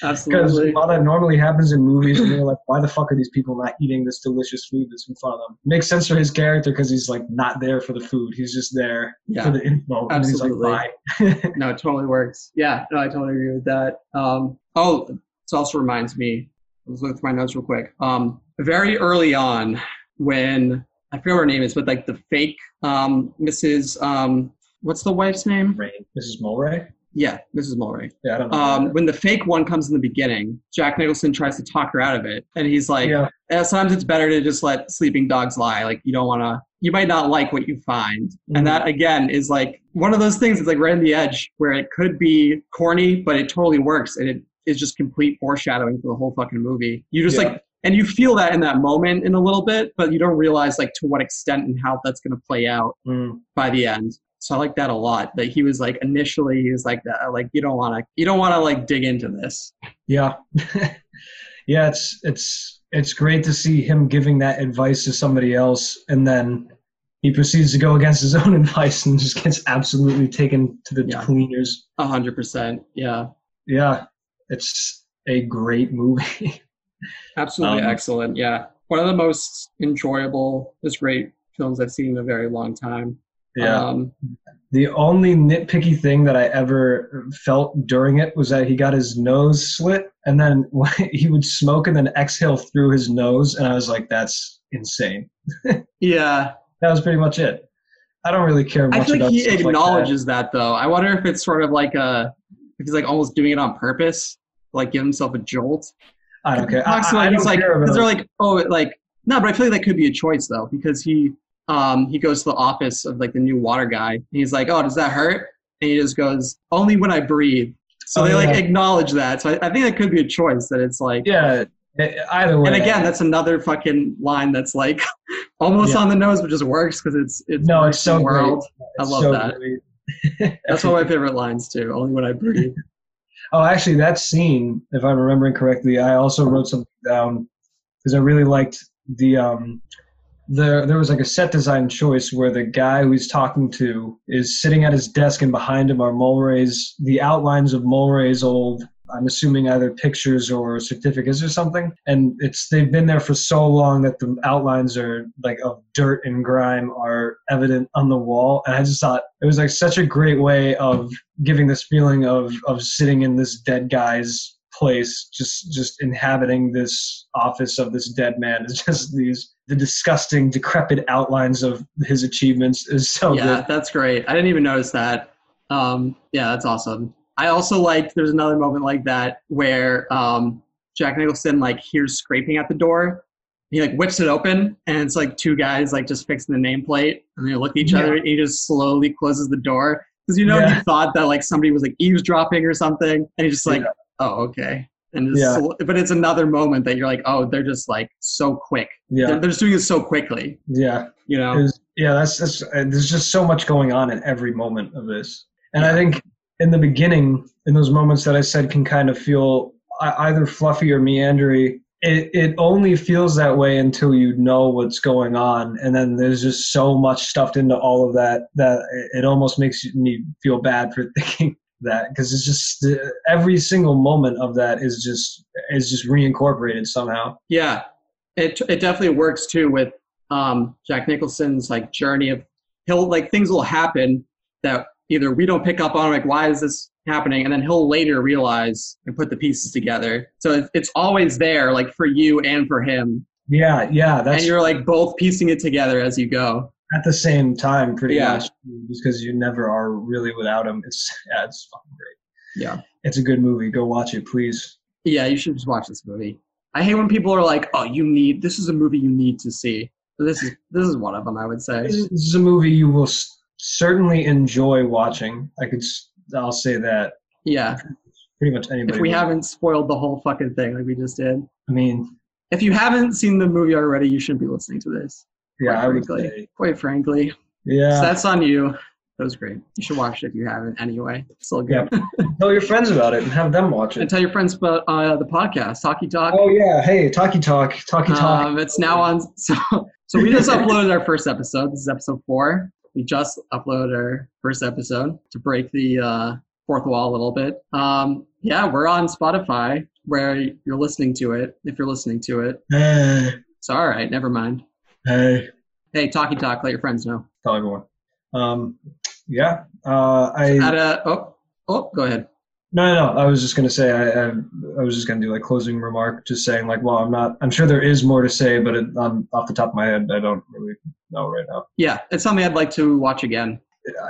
because Absolutely. a lot that normally happens in movies and you're like why the fuck are these people not eating this delicious food that's in front of them makes sense for his character because he's like not there for the food he's just there Yeah. for the info Absolutely. like No, it totally works. Yeah, no, I totally agree with that. Um, oh, this also reminds me. Let's look through my notes real quick. Um, very early on, when I forget what her name is, but like the fake um, Mrs. Um, what's the wife's name? mrs mulwray Yeah, Mrs. Mulwray. yeah i don't know Um, when the fake one comes in the beginning, Jack Nicholson tries to talk her out of it, and he's like, yeah "Eh, sometimes it's better to just let sleeping dogs lie. Like you don't want to, you might not like what you find. Mhm. And that again is like one of those things that's like right on the edge where it could be corny, but it totally works. And it is just complete foreshadowing for the whole fucking movie. You just Yeah. like, and you feel that in that moment in a little bit, but you don't realize like to what extent and how that's going to play out Mm. by the end. So I like that a lot. That he was like initially he was like that, like you don't want to, you don't want to like dig into this. yeah yeah it's it's it's great to see him giving that advice to somebody else and then he proceeds to go against his own advice and just gets absolutely taken to the Yeah. cleaners A hundred percent. Yeah. yeah it's a great movie Absolutely Um, excellent. Yeah. One of the most enjoyable, just great films I've seen in a very long time. Um, The only nitpicky thing that I ever felt during it was that he got his nose slit and then he would smoke and then exhale through his nose. And I was like, that's insane. yeah. That was pretty much it. I don't really care much I feel like about he stuff like that. acknowledges that. though. I wonder if it's sort of like a, if he's like almost doing it on purpose, like give himself a jolt. I don't care. Talks I, to, I don't like, care they're like, oh, like, no, but I feel like that could be a choice though, because he, um, he goes to the office of like the new water guy. And he's like, oh, does that hurt? And he just goes, only when I breathe. So Oh, they like acknowledge that. So I, I think that could be a choice that it's like, yeah. Either way. and again, that's another fucking line that's like almost Yeah. on the nose, but just works because it's it's no, it's so the great. world. I love so that. That's one of my favorite lines too. Only when I breathe. Oh, actually, that scene, if I'm remembering correctly, I also wrote something down because I really liked the um, there there was like a set design choice where the guy who he's talking to is sitting at his desk and behind him are Mulwray's the outlines of Mulwray's old I'm assuming either pictures or certificates or something and it's they've been there for so long that the outlines are like of dirt and grime are evident on the wall and I just thought it was like such a great way of giving this feeling of of sitting in this dead guy's place just just inhabiting this office of this dead man is just these the disgusting decrepit outlines of his achievements is so yeah, good that's great. I didn't even notice that. Um, yeah, that's awesome. I also liked there's another moment like that where um, Jack Nicholson like hears scraping at the door. He like whips it open and it's like two guys like just fixing the nameplate and they look at each Yeah. other and he just slowly closes the door because you know Yeah. he thought that like somebody was like eavesdropping or something and he's just like Yeah. oh okay And just, Yeah. sl- but it's another moment that you're like, oh, they're just like so quick. Yeah, They're, they're just doing it so quickly. yeah. You know? Was- yeah, that's, that's uh, there's just so much going on in every moment of this, and I think in the beginning, in those moments that I said can kind of feel either fluffy or meandery. It it only feels that way until you know what's going on, and then there's just so much stuffed into all of that that it- almost makes me feel bad for thinking that because it's just every single moment of that is just is just reincorporated somehow. Yeah, it it definitely works too with um, Jack Nicholson's like journey of he'll like things will happen that either we don't pick up on like why is this happening? And then he'll later realize and put the pieces together. So it's, always there like for you and for him. Yeah, yeah, that's and you're like both piecing it together as you go. At the same time pretty Yeah. much just because you never are really without him. It's yeah it's fucking great. Yeah. It's a good movie. Go watch it please. Yeah you should just watch this movie. I hate when people are like oh you need this is a movie you need to see. This is this is one of them i would say. This is, this is a movie you will s- certainly enjoy watching i could I'll say that yeah pretty much anybody if we would. haven't spoiled the whole fucking thing like we just did i mean if you haven't seen the movie already, you shouldn't be listening to this. yeah quite i would frankly. say Quite frankly, yeah so that's on you. That was great. You should watch it if you haven't. Anyway, it's still good. Yeah. tell your friends about it and have them watch it. and tell your friends about uh, the podcast, Talkie Talk. oh yeah hey talkie talk talkie talk Um, it's now on. So, so we just uploaded our first episode. This is episode four. We just uploaded our first episode to break the uh, fourth wall a little bit. Um, yeah, we're on Spotify where you're listening to it. If you're listening to it, hey so all right, never mind. hey Hey, Talkie Talk, let your friends know. tell everyone um yeah uh i At a oh oh, go ahead. No, no, no. I was just gonna say I, I, I was just gonna do like closing remark, just saying like, well, I'm not. I'm sure there is more to say, but it, um, off the top of my head, I don't really know right now. Yeah, it's something I'd like to watch again.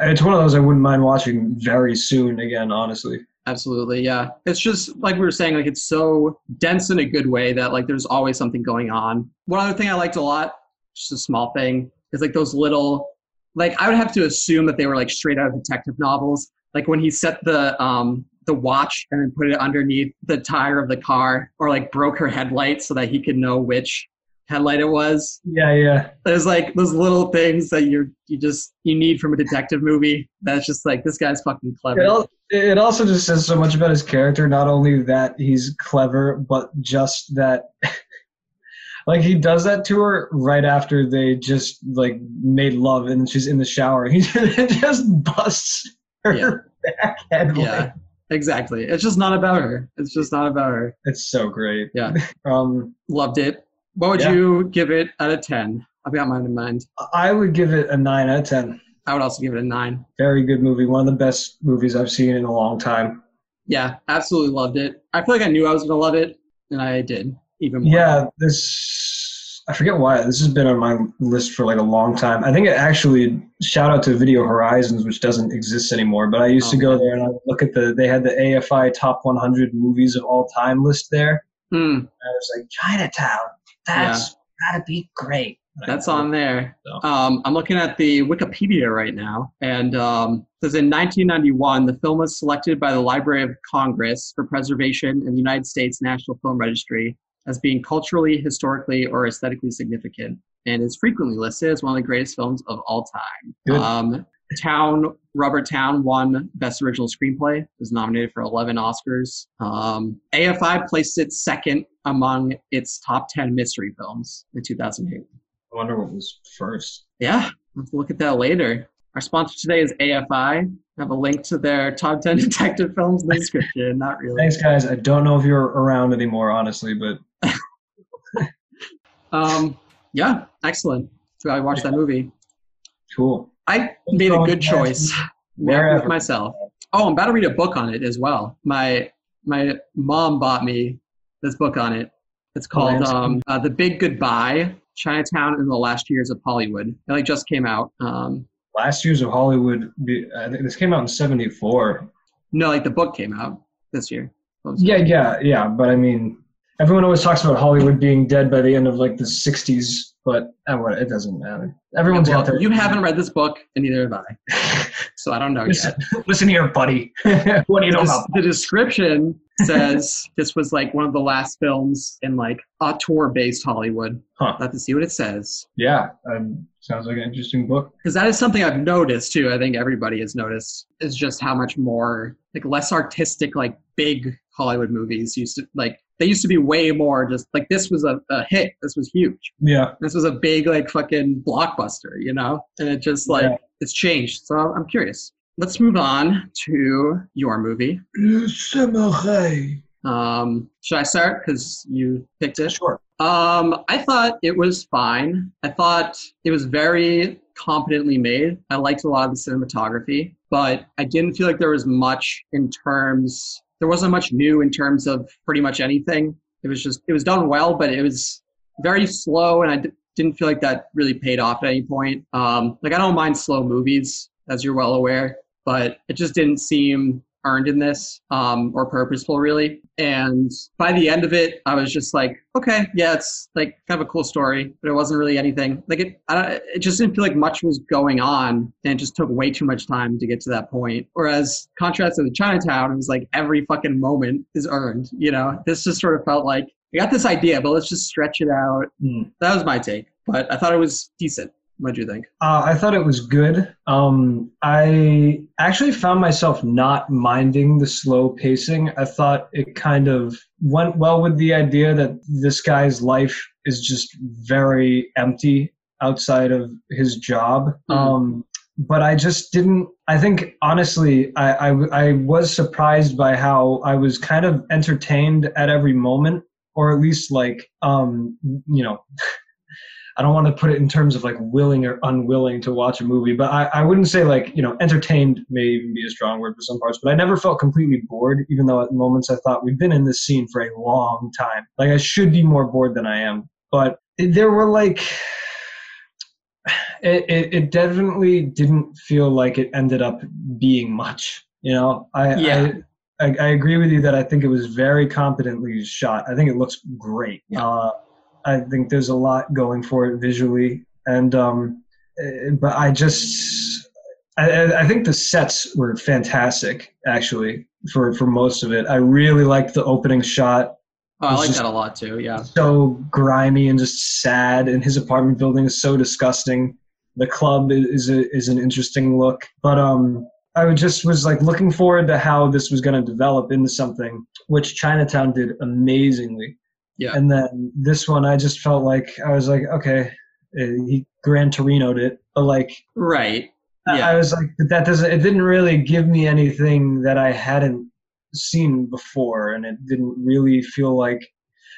It's one of those I wouldn't mind watching very soon again, honestly. Absolutely, yeah. It's just like we were saying, like it's so dense in a good way that like there's always something going on. One other thing I liked a lot, just a small thing, is like those little like I would have to assume that they were like straight out of detective novels. Like when he set the um the watch and then put it underneath the tire of the car, or like broke her headlight so that he could know which headlight it was. Yeah, yeah, There's like those little things that you're you just you need from a detective movie. That's just like this guy's fucking clever. It, al- it also just says so much about his character. Not only that he's clever, but just that, like he does that to her right after they just like made love, and she's in the shower. He just busts her Yeah. back headlight. Yeah, exactly. It's just not about her. It's just not about her. It's so great. Yeah. Um, Loved it. What would Yeah. you give it out of 10? I've got mine in mind. I would give it a nine out of ten. I would also give it a 9. Very good movie. One of the best movies I've seen in a long time. Yeah, absolutely loved it. I feel like I knew I was going to love it, and I did even more. Yeah, this I forget why this has been on my list for like a long time. I think it actually shout out to Video Horizons, which doesn't exist anymore. But I used to Oh, go there and I look at the they had the AFI top 100 movies of all time list there. Hmm, And I was like, Chinatown, that's gotta be great. And that's on there. So. Um, I'm looking at the Wikipedia right now, and um, it says in 1991, the film was selected by the Library of Congress for preservation in the United States National Film Registry as being culturally, historically, or aesthetically significant, and is frequently listed as one of the greatest films of all time. Good. Um, Towne Robert Towne won Best Original Screenplay. Was nominated for 11 Oscars. Um, AFI placed it second among its top 10 mystery films in 2008. I wonder what was first. Yeah, we'll have to look at that later. Our sponsor today is AFI. I have a link to their top 10 detective films in the description. Not really. Thanks, guys. I don't know if you're around anymore, honestly, but Um, yeah, excellent. So I watched that movie. cool. I made a good choice. With myself. Oh, I'm about to read a book on it as well. My my mom bought me this book on it. It's called Lansing. um, uh, "The Big Goodbye: Chinatown in the Last Years of Hollywood." It like just came out. Um, Last year's of Hollywood. I think this came out in '74. no, like the book came out this year. Yeah, yeah, yeah. But I mean, everyone always talks about Hollywood being dead by the end of like the '60s, but what it doesn't matter. Everyone's well, got their. you haven't read this book, and neither have I, so I don't know listen, yet. listen here, buddy. what do you know The, about? the description says this was like one of the last films in like auteur-based Hollywood. Huh. I'll have to see what it says. Yeah, um, sounds like an interesting book. because that is something I've noticed too. I think everybody has noticed is just how much more like less artistic, like big Hollywood movies used to like. They used to be way more just like this was a, a hit. This was huge. Yeah, This was a big like fucking blockbuster, you know. And it just like Yeah. it's changed. So I'm curious. Let's move on to your movie. Um, should I start because you picked it? Sure. Um, I thought it was fine. I thought it was very competently made. I liked a lot of the cinematography, but I didn't feel like there was much in terms. There wasn't much new in terms of pretty much anything. It was just it was done well, but it was very slow, and I d- didn't feel like that really paid off at any point. Um, like I don't mind slow movies, as you're well aware, but it just didn't seem earned in this um, or purposeful really. And by the end of it, I was just like, okay, yeah, it's like kind of a cool story, but it wasn't really anything. Like it, I, it just didn't feel like much was going on, and it just took way too much time to get to that point. Whereas contrast to the Chinatown, it was like every fucking moment is earned. You know, this just sort of felt like we got this idea, but let's just stretch it out. Hmm. That was my take, but I thought it was decent. What do you think? Uh, I thought it was good. Um, I actually found myself not minding the slow pacing. I thought it kind of went well with the idea that this guy's life is just very empty outside of his job. Mhm. Um, but I just didn't. I think honestly, I, I I was surprised by how I was kind of entertained at every moment, or at least like um, you know. I don't want to put it in terms of like willing or unwilling to watch a movie, but I, I wouldn't say like, you know, entertained may even be a strong word for some parts, but I never felt completely bored, even though at moments I thought we've been in this scene for a long time. Like I should be more bored than I am. But there were like, it, it, it definitely didn't feel like it ended up being much, you know? I, Yeah. I, I, I agree with you that I think it was very competently shot. I think it looks great. Yeah. Uh, I think there's a lot going for it visually, and um, eh, but I just I, I- think the sets were fantastic actually for for most of it. I really liked the opening shot. Oh, I like that a lot too. Yeah. So grimy and just sad, and his apartment building is so disgusting. The club is is, a, is an interesting look, but um. I just was like looking forward to how this was going to develop into something, which Chinatown did amazingly. Yeah. And then this one, I just felt like I was like, okay, uh, he Gran Torino'd it, but like Right. I- Yeah. I was like, but that doesn't. It didn't really give me anything that I hadn't seen before, and it didn't really feel like,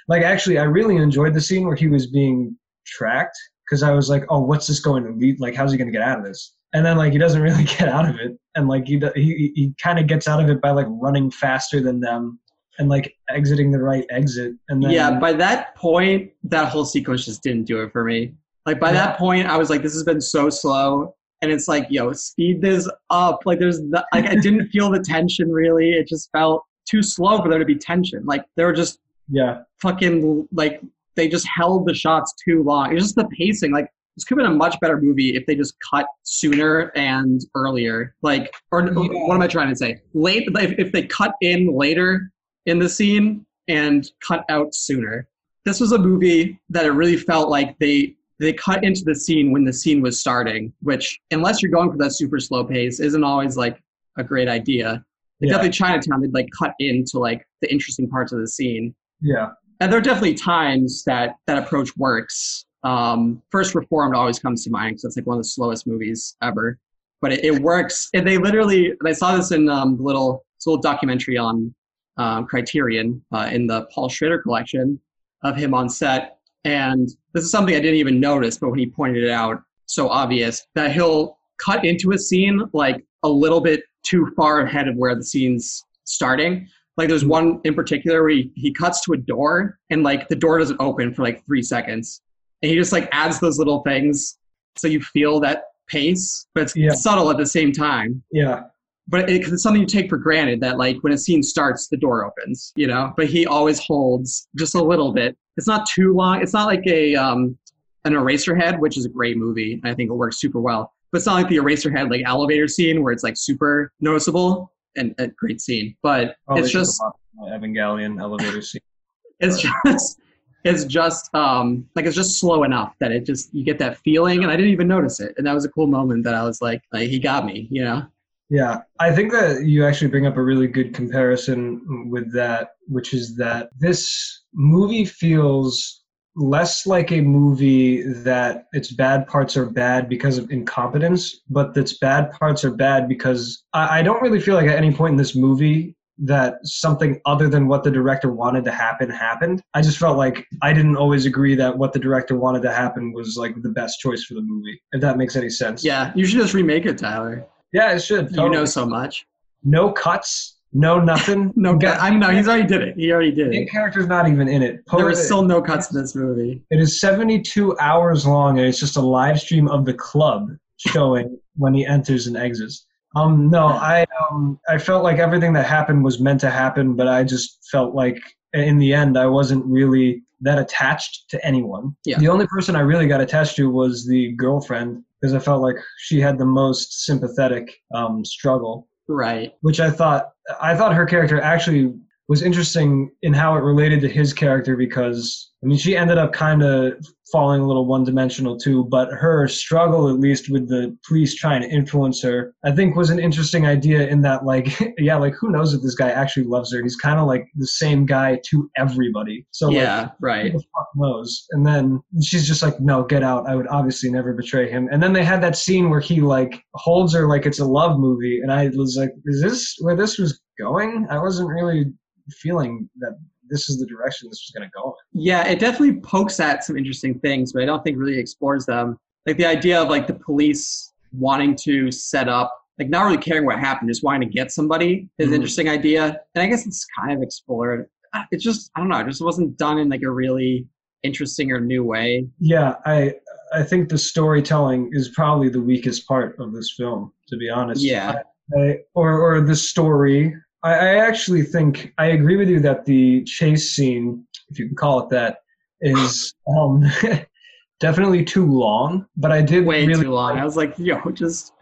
like actually, I really enjoyed the scene where he was being tracked because I was like, oh, what's this going to lead? Like, how's he going to get out of this? And then like he doesn't really get out of it, and like he he he kind of gets out of it by like running faster than them and like exiting the right exit, and then yeah, by that point, that whole sequence just didn't do it for me. Like by Yeah. that point, I was like, this has been so slow, and it's like, yo, speed this up. Like there's no, like I didn't feel the tension really. It just felt too slow for there to be tension. Like they were just yeah, fucking like they just held the shots too long. It's just the pacing. Like this could have been a much better movie if they just cut sooner and earlier. Like, or Yeah. what am I trying to say? Late. If, if they cut in later in the scene and cut out sooner. This was a movie that it really felt like they they cut into the scene when the scene was starting, which unless you're going for that super slow pace, isn't always like a great idea. Like, Yeah. Definitely Chinatown, they'd like cut into like the interesting parts of the scene yeah, and there are definitely times that that approach works. Um, First Reformed always comes to mind because it's like one of the slowest movies ever, but it, it works. And they literally, and I saw this in um, little this little documentary on um, Criterion uh, in the Paul Schrader collection of him on set. And this is something I didn't even notice, but when he pointed it out, so obvious that he'll cut into a scene like a little bit too far ahead of where the scene's starting. Like there's one in particular where he, he cuts to a door and like the door doesn't open for like three seconds. And he just like adds those little things so you feel that pace, but it's Yeah. subtle at the same time. yeah, But it, 'cause it's something you take for granted that like when a scene starts, the door opens, you know. But he always holds just a little bit. It's not too long. It's not like a um, an Eraserhead, which is a great movie. I think it works super well. But it's not like the Eraserhead like elevator scene where it's like super noticeable and a great scene. But Probably it's just Evangelion elevator scene. it's just it's just um like it's just slow enough that it just you get that feeling and I didn't even notice it. And that was a cool moment that I was like, like he got me, you know? Yeah, I think that you actually bring up a really good comparison with that, which is that this movie feels less like a movie that its bad parts are bad because of incompetence, but its bad parts are bad because I, I don't really feel like at any point in this movie that something other than what the director wanted to happen happened. I just felt like I didn't always agree that what the director wanted to happen was like the best choice for the movie. If that makes any sense. Yeah, you should just remake it, Tyler. Yeah, it should. You know so much. no cuts, no nothing. No, Got- I know he's already did it. He already did it. character's not even in it. There Po- was still no cuts in this movie. it is 72 hours long, and it's just a live stream of the club showing when he enters and exits. Um, no, I um, I felt like everything that happened was meant to happen, but I just felt like in the end I wasn't really that attached to anyone. Yeah. The only person I really got attached to was the girlfriend because I felt like she had the most sympathetic um, struggle Right. which I thought I thought her character actually was interesting in how it related to his character because I mean she ended up kind of falling a little one dimensional too, but her struggle at least with the police trying to influence her, I think was an interesting idea in that like yeah, like who knows if this guy actually loves her? He's kind of like the same guy to everybody. So like, yeah, right. who the fuck knows? And then she's just like, no, get out. I would obviously never betray him. And then they had that scene where he like holds her like it's a love movie. And I was like, is this where this was going? I wasn't really feeling that this is the direction this was going to go in. Yeah, it definitely pokes at some interesting things, but I don't think really explores them. Like the idea of like the police wanting to set up, like not really caring what happened, just wanting to get somebody is an Mhm. interesting idea. And I guess it's kind of explored. It's just, I don't know, it just wasn't done in like a really interesting or new way. Yeah, I I think the storytelling is probably the weakest part of this film, to be honest. Yeah. I, or or the story. I, I actually think I agree with you that the chase scene, if you can call it that, is um, definitely too long. But I did Way really too long. I was like, yo, just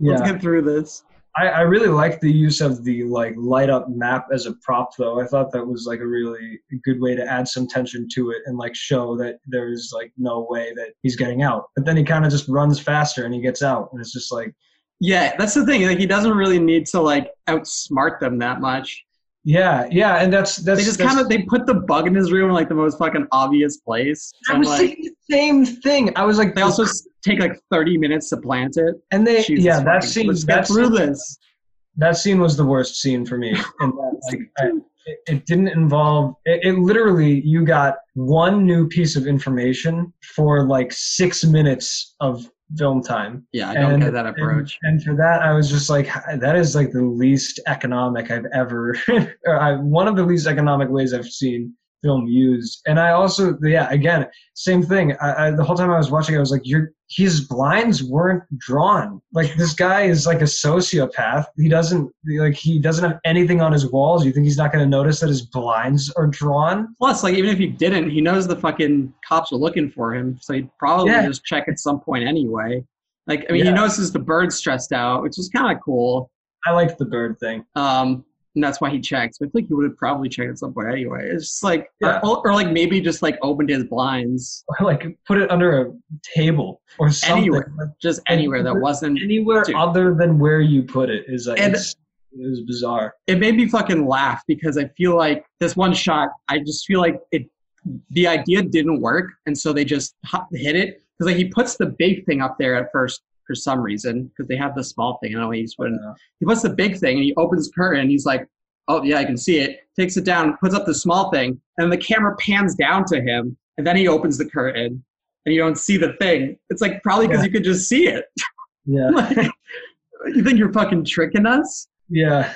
let's get through this. I, I really like the use of the like light up map as a prop though. I thought that was like a really good way to add some tension to it and like show that there's like no way that he's getting out. But then he kind of just runs faster and he gets out and it's just like Yeah, that's the thing. Like he doesn't really need to like outsmart them that much. yeah, yeah, and that's that's They just kind of they put the bug in his room in like the most fucking obvious place. I was like, thinking the same thing. I was like, they also take like 30 minutes to plant it. and they Jesus yeah that scene Let's that scene, this. that scene was the worst scene for me. And that, like, I, it, it didn't involve it, it. Literally, you got one new piece of information for like six minutes of film time. Yeah, I don't And- get that approach. And, and for that, I was just like, that is like the least economic I've ever, or I, one of the least economic ways I've seen film used. And I also, yeah, again, same thing. I, I, the whole time I was watching, it, I was like, "You're his blinds weren't drawn. Like this guy is like a sociopath. He doesn't like he doesn't have anything on his walls. You think he's not going to notice that his blinds are drawn? Plus, like even if he didn't, he knows the fucking cops are looking for him, so he'd probably Yeah. just check at some point anyway. Like, I mean, Yeah. he notices the bird's stressed out, which is kind of cool. I liked the bird thing. Um, and that's why he checks. But I think he would have probably checked at some point anyway. It's just like, Yeah. or, or like maybe just like opened his blinds Or like put it under a table or something. Anywhere. just anywhere that wasn't. Anywhere Dude. other than where you put it is like And- it's, it was bizarre. It made me fucking laugh because I feel like this one shot. I just feel like it. The idea didn't work, and so they just hit it because like he puts the big thing up there at first for some reason because they have the small thing. I don't know he's putting. Uh, He puts the big thing and he opens the curtain. And he's like, "Oh yeah, I can see it." Takes it down, puts up the small thing, and the camera pans down to him, and then he opens the curtain, and you don't see the thing. It's like probably because Yeah. you could just see it. yeah, like, you think you're fucking tricking us? yeah,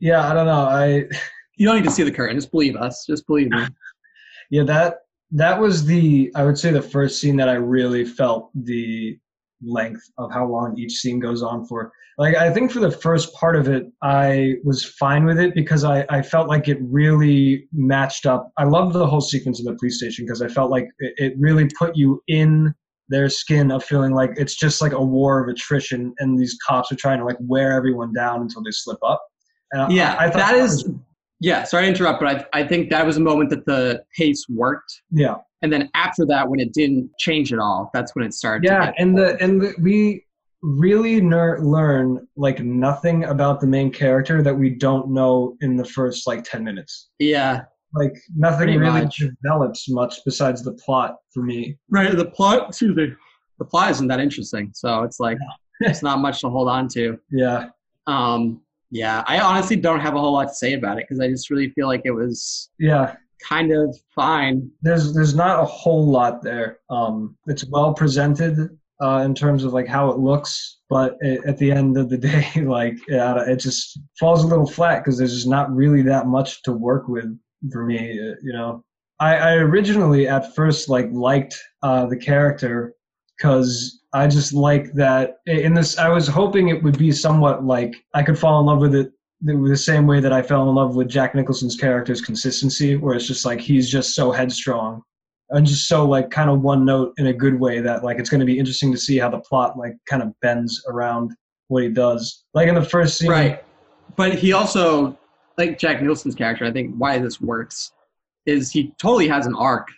yeah. I don't know. I You don't need to see the curtain. Just believe us. Just believe me. yeah that that was the I would say the first scene that I really felt the length of how long each scene goes on for. Like I think for the first part of it, I was fine with it because I, I felt like it really matched up. I loved the whole sequence in the police station because I felt like it, it really put you in their skin of feeling like it's just like a war of attrition, and these cops are trying to like wear everyone down until they slip up. And Yeah, I, I thought that is. was- Yeah, sorry to interrupt, but I, I think that was a moment that the pace worked, yeah. And then after that, when it didn't change at all, that's when it started. yeah get- and the and the, we really ner- learn like nothing about the main character that we don't know in the first like 10 minutes yeah, like nothing Pretty really much. develops much besides the plot for me right. The plot, excuse me, the plot isn't that interesting, so it's like it's not much to hold on to. yeah Um, yeah, I honestly don't have a whole lot to say about it because I just really feel like it was yeah kind of fine. there's there's not a whole lot there um it's well presented uh in terms of like how it looks but it, at the end of the day like yeah, it just falls a little flat because there's just not really that much to work with for me uh, you know i i originally at first like liked uh the character because i just like that in this i was hoping it would be somewhat like i could fall in love with it the, the same way that I fell in love with Jack Nicholson's character's consistency, where it's just like he's just so headstrong and just so like kind of one note in a good way that like it's going to be interesting to see how the plot like kind of bends around what he does. Like in the first scene, Right. But he also, like Jack Nicholson's character, I think why this works is he totally has an arc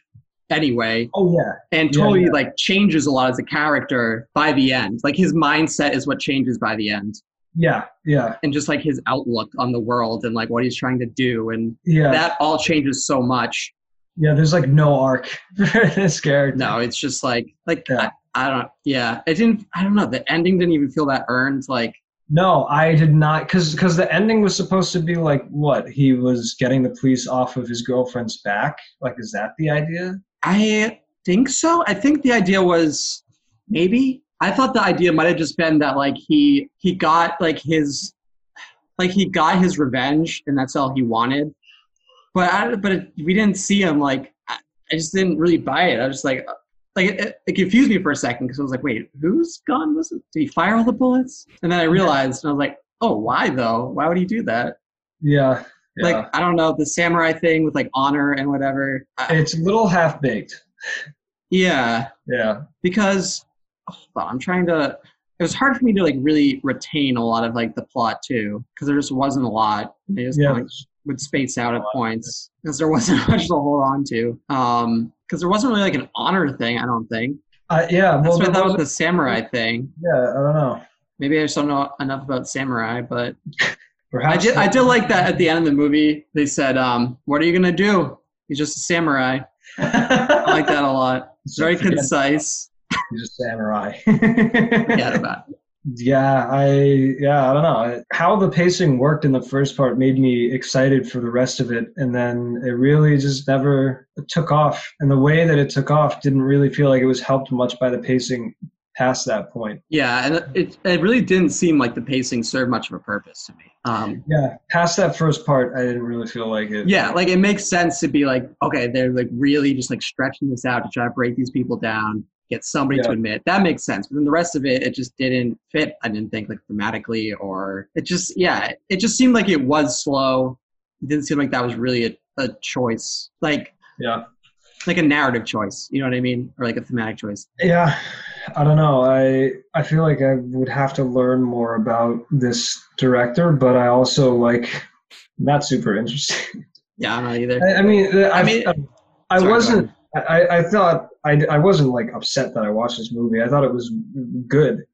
anyway Oh yeah, and Yeah, totally yeah. like changes a lot as a character by the end. Like his mindset is what changes by the end. Yeah, yeah, And just like his outlook on the world and like what he's trying to do. And yeah, that all changes so much. yeah. There's like no arc for this character. No, it's just like like Yeah. I, I don't yeah. It didn't I don't know. The ending didn't even feel that earned. Like No, I did not, because because the ending was supposed to be like what he was getting the police off of his girlfriend's back. Like, is that the idea? I think so. I think the idea was maybe. I thought the idea might have just been that like he he got like his like he got his revenge and that's all he wanted. But I, but it, we didn't see him like I, I just didn't really buy it. I was just like like it, it confused me for a second because I was like, wait, whose gun was it? Did he fire all the bullets? And then I realized and I was like, oh, why though? Why would he do that? Yeah, yeah. Like I don't know the samurai thing with like honor and whatever. It's a little half baked. yeah. Yeah, because on, I'm trying to. It was hard for me to like really retain a lot of like the plot too, because there just wasn't a lot. They just yeah. kind of would space out at points because there wasn't much to hold on to. Um, because there wasn't really like an honor thing. I don't think. Uh, yeah, That's what I thought was- the samurai thing. yeah, I don't know. Maybe I just don't know enough about samurai, but I did. I did like that at the end of the movie. They said, um, "What are you gonna do?" He's just a samurai. I like that a lot. It's very concise. He's a samurai. Forget about it. Yeah, I yeah, I don't know. How the pacing worked in the first part made me excited for the rest of it and then it really just never took off. And the way that it took off didn't really feel like it was helped much by the pacing past that point. Yeah, and it it really didn't seem like the pacing served much of a purpose to me. Um, Yeah, past that first part I didn't really feel like it. yeah, like it makes sense to be like, okay, they're like really just like stretching this out to try to break these people down, get somebody to admit. That makes sense. But then the rest of it, it just didn't fit. I didn't think like thematically or it just yeah, it just seemed like it was slow. It didn't seem like that was really a, a choice. Like Yeah. like a narrative choice. You know what I mean? Or like a thematic choice. Yeah, I don't know. I I feel like I would have to learn more about this director, but I also like not super interested. Yeah, I don't either. I, I mean, I, I mean- I, I wasn't. I, I thought I, I wasn't like upset that I watched this movie. I thought it was good,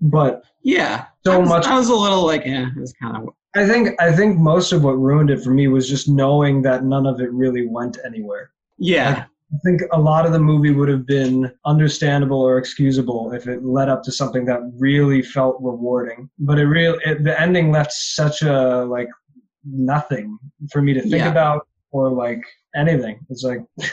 but Yeah. So I was, much- I was a little like, eh, it was kind of I think I think most of what ruined it for me was just knowing that none of it really went anywhere. yeah. I think a lot of the movie would have been understandable or excusable if it led up to something that really felt rewarding. But it real it, the ending left such a like nothing for me to think Yeah. about or like anything. It's like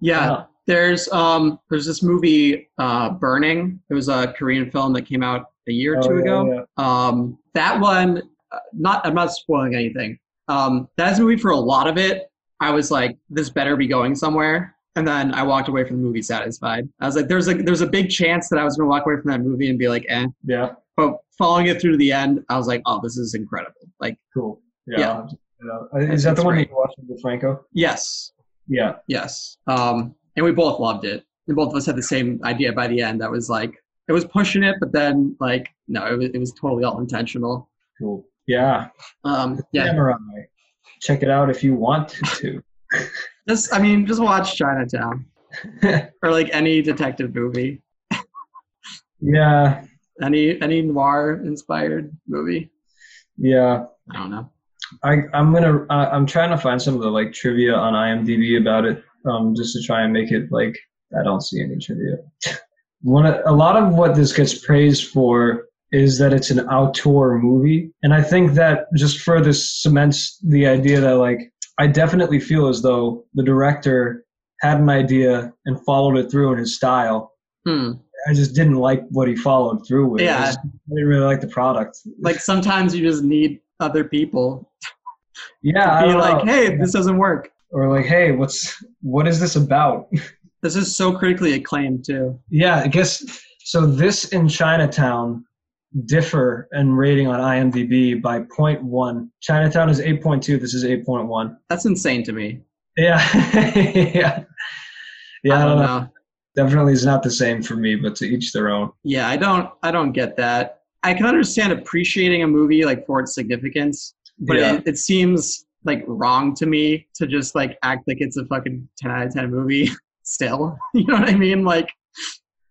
Yeah. uh, There's um there's this movie uh Burning. It was a Korean film that came out a year or oh, two yeah, ago. yeah. Um that one uh, not I'm not spoiling anything. Um that's a movie for a lot of it. I was like this better be going somewhere. And then I walked away from the movie satisfied. I was like there's a there's a big chance that I was going to walk away from that movie and be like eh. Yeah, But following it through to the end, I was like oh this is incredible. Like cool. Yeah. Yeah. yeah. Is that the one great. you watched with Franco? yes. Yeah. Yes. Um and we both loved it. And both of us had the same idea by the end. That was like it was pushing it, but then like no, it was it was totally all intentional. Cool. Yeah. Um, yeah, Samurai. Check it out if you want to. just I mean, just watch Chinatown or like any detective movie, yeah. any any noir inspired movie. Yeah. I don't know. I, I'm gonna. Uh, I'm trying to find some of the like trivia on IMDb about it, um, just to try and make it like I don't see any trivia. One, a lot of what this gets praised for is that it's an auteur movie, and I think that just further cements the idea that like I definitely feel as though the director had an idea and followed it through in his style. Hmm. I just didn't like what he followed through with. I Yeah. I didn't really like the product. Like sometimes you just need other people yeah, be like, know. hey, this doesn't work. or like, hey, what's what is this about? This is so critically acclaimed too. yeah, I guess so. This in Chinatown differ in rating on IMDb by 0.1. Chinatown is 8.2. This is 8.1. That's insane to me. Yeah, yeah, yeah. I don't know. Definitely is not the same for me, but to each their own. Yeah, I don't I don't get that. I can understand appreciating a movie like for its significance, but Yeah. it, it seems like wrong to me to just like act like it's a fucking 10 out of 10 movie still. You know what I mean? Like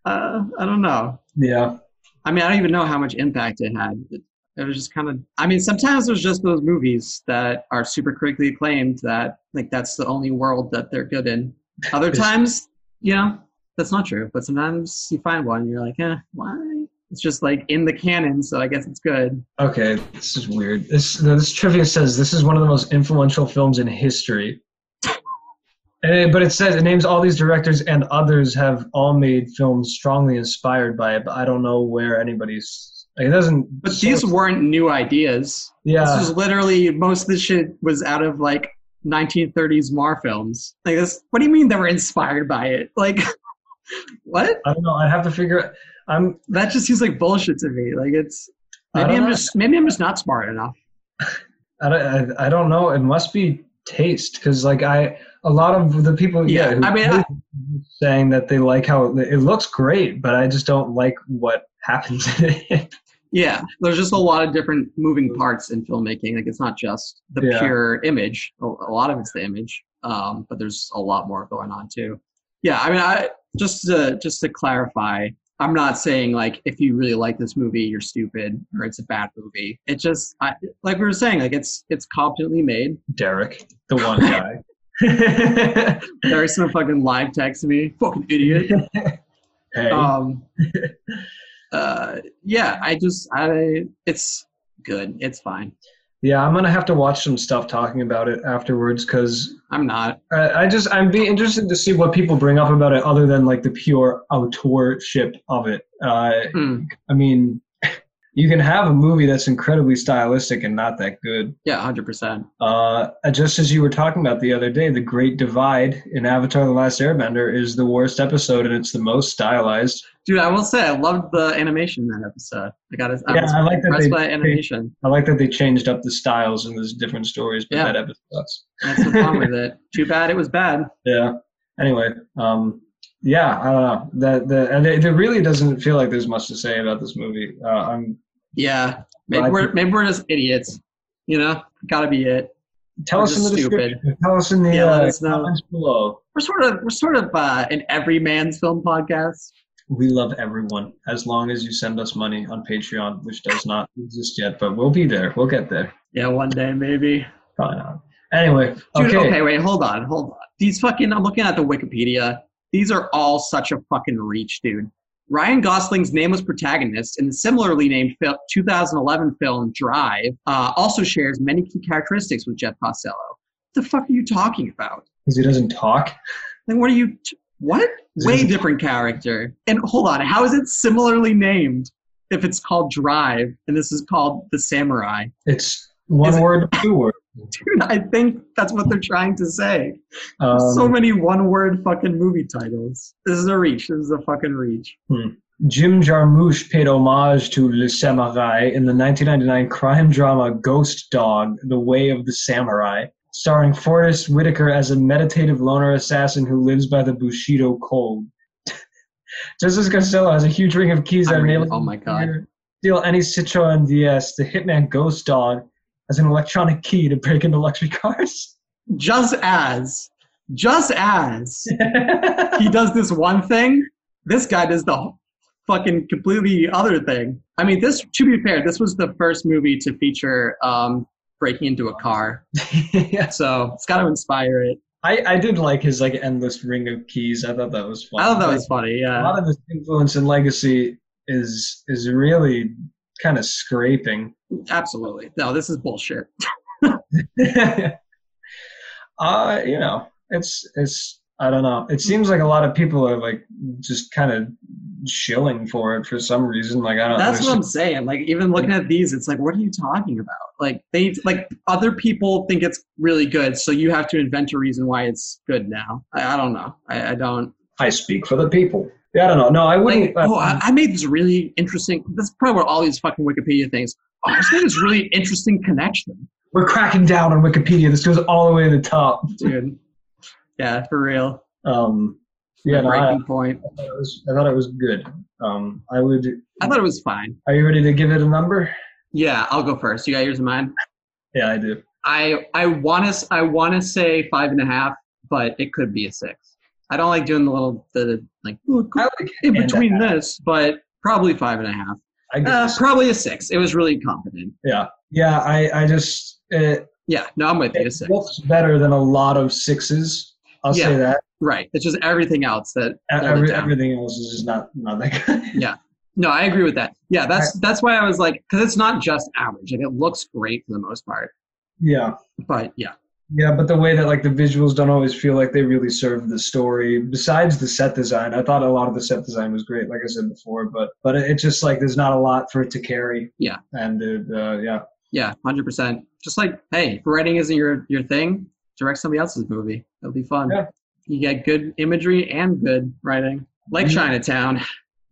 uh I don't know. Yeah, I mean, I don't even know how much impact it had. It, it was just kind of. I mean, sometimes there's just those movies that are super critically acclaimed that like that's the only world that they're good in. Other times, you know, that's not true. But sometimes you find one, and you're like, eh, why? It's just like in the canon, so I guess it's good. Okay, this is weird. This this trivia says this is one of the most influential films in history. Eh, but it says it names all these directors and others have all made films strongly inspired by it. But I don't know where anybody's. Like, it doesn't. But these weren't new ideas. yeah, This is literally most of the shit was out of like 1930s noir films. Like this. What do you mean they were inspired by it? Like, what? I don't know. I have to figure. I'm. That just seems like bullshit to me. Like it's maybe I'm know. just maybe I'm just not smart enough. I don't, I, I don't know. It must be taste because like I a lot of the people yeah, Yeah, who I mean, I- saying that they like how it, it looks great, but I just don't like what happens in it. Yeah, there's just a lot of different moving parts in filmmaking. Like it's not just the Yeah. pure image. A, a lot of it's the image, um, but there's a lot more going on too. Yeah, I mean, I just to just to clarify, I'm not saying like if you really like this movie, you're stupid or it's a bad movie. It just I, like we were saying, like it's it's competently made. Derek, the one guy. There's some fucking live text me, fucking idiot. hey, um uh yeah i just i it's good it's fine yeah, I'm gonna have to watch some stuff talking about it afterwards because i'm not I, I just I'm be interested to see what people bring up about it other than like the pure auteurship of it. Uh, Hmm. I mean, you can have a movie that's incredibly stylistic and not that good. yeah 100% Uh, just as you were talking about the other day, the Great Divide in Avatar: The Last Airbender is the worst episode, and it's the most stylized. dude i will say i loved the animation in that episode i got Yeah, I like that impressed they- by animation I like that they changed up the styles in those different stories, but Yeah. that episode sucks. that's the problem with it too bad it was bad Yeah. Anyway, um, yeah, I don't know. That the and it, it really doesn't feel like there's much to say about this movie. Uh, I'm yeah maybe we're maybe we're just idiots you know gotta be it tell We're us in the stupid. description. Tell us in the Yeah, uh, comments below. we're sort of we're sort of uh an everyman's film podcast We love everyone as long as you send us money on Patreon, which does not exist yet, but we'll be there. We'll get there. yeah one day maybe Probably not. Anyway, Dude, okay. okay. wait, hold on, hold on. These fucking, I'm looking at the Wikipedia. These are all such a fucking reach, dude. Ryan Gosling's nameless protagonist in the similarly named 2011 film Drive uh, also shares many key characteristics with Jef Costello. What the fuck are you talking about? Because he doesn't talk. Like, what are you? T- what? Way different character. And hold on, how is it similarly named if it's called Drive and this is called The Samurai? It's one Is it- word, two word. Dude, I think that's what they're trying to say. Um, so many one word fucking movie titles. This is a reach. This is a fucking reach. Jim Jarmusch paid homage to Le Samouraï in the 1999 crime drama Ghost Dog: The Way of the Samurai, starring Forest Whitaker as a meditative loner assassin who lives by the Bushido code. Justice Costello has a huge ring of keys that enable oh my God. him to steal any Citroen DS. The Hitman Ghost Dog has an electronic key to break into luxury cars. Just as, just as he does this one thing, this guy does the fucking completely other thing. I mean, this to be fair, this was the first movie to feature um, breaking into a car, yeah. so it's got to inspire it. I, I did like his like endless ring of keys. I thought that was fun. I thought that was funny. Yeah. A lot of his influence and legacy is is really kind of scraping. Absolutely. No, this is bullshit. uh, you know, it's it's I don't know. It seems like a lot of people are like just kind of shilling for it for some reason. Like I don't. That's there's what I'm saying. Like even looking at these, it's like, what are you talking about? Like they like other people think it's really good, so you have to invent a reason why it's good now. I, I don't know. I, I don't. I speak for the people. Yeah, I don't know. No, I wouldn't. Like, uh, oh, I, I made this really interesting. That's probably where all these fucking Wikipedia things. I just made this really interesting connection, we're cracking down on Wikipedia. This goes all the way to the top. dude. Yeah, for real. Um, yeah, no, I, breaking point. I thought it was, I thought it was good. Um, I would. I thought it was fine. Are you ready to give it a number? Yeah, I'll go first. You got yours in mind. Yeah, I do. I I want to I want to say five and a half, but it could be a six. I don't like doing the little the like I like in between this, but probably five and a half. I Uh, probably a six. It was really confident. yeah, yeah. I, I just it, Yeah, no, I'm with you. It six. looks better than a lot of sixes. I'll Yeah. say that. Right. It's just everything else that. Every, everything else is just not not that good. No, I agree with that. Yeah, that's that's why I was like, because it's not just average. Like it looks great for the most part, yeah, but yeah, yeah. But the way that like the visuals don't always feel like they really serve the story. Besides the set design, I thought a lot of the set design was great, like I said before. But but it's just like there's not a lot for it to carry. Yeah. And it, uh, yeah, yeah, hundred percent. Just like, hey, if writing isn't your your thing, direct somebody else's movie. It'll be fun. Yeah. You get good imagery and good writing, like Mhm. Chinatown.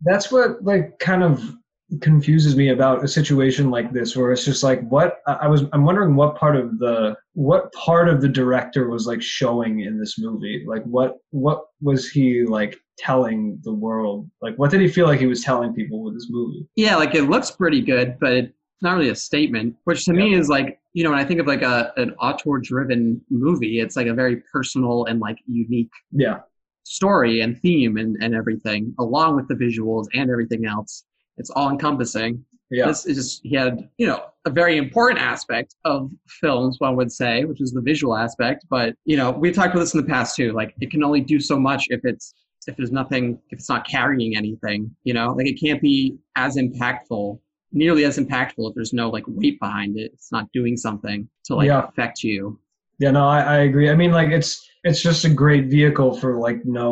that's what like kind of confuses me about a situation like this where it's just like what I was I'm wondering what part of the what part of the director was like showing in this movie like what what was he like telling the world like what did he feel like he was telling people with this movie Yeah, like it looks pretty good, but it's not really a statement. Which to me is like, you know, when I think of like a an auteur-driven movie, it's like a very personal and like unique yeah story and theme and, and everything, along with the visuals and everything else. It's all encompassing. yeah This is just he had, you know, a very important aspect of films, one would say, which is the visual aspect. But you know, we've talked about this in the past too. Like it can only do so much if it's if there's nothing if it's not carrying anything. You know, like it can't be as impactful, nearly as impactful if there's no like weight behind it. It's not doing something to like Yeah. affect you. yeah no I, I agree I mean like it's it's just a great vehicle for like no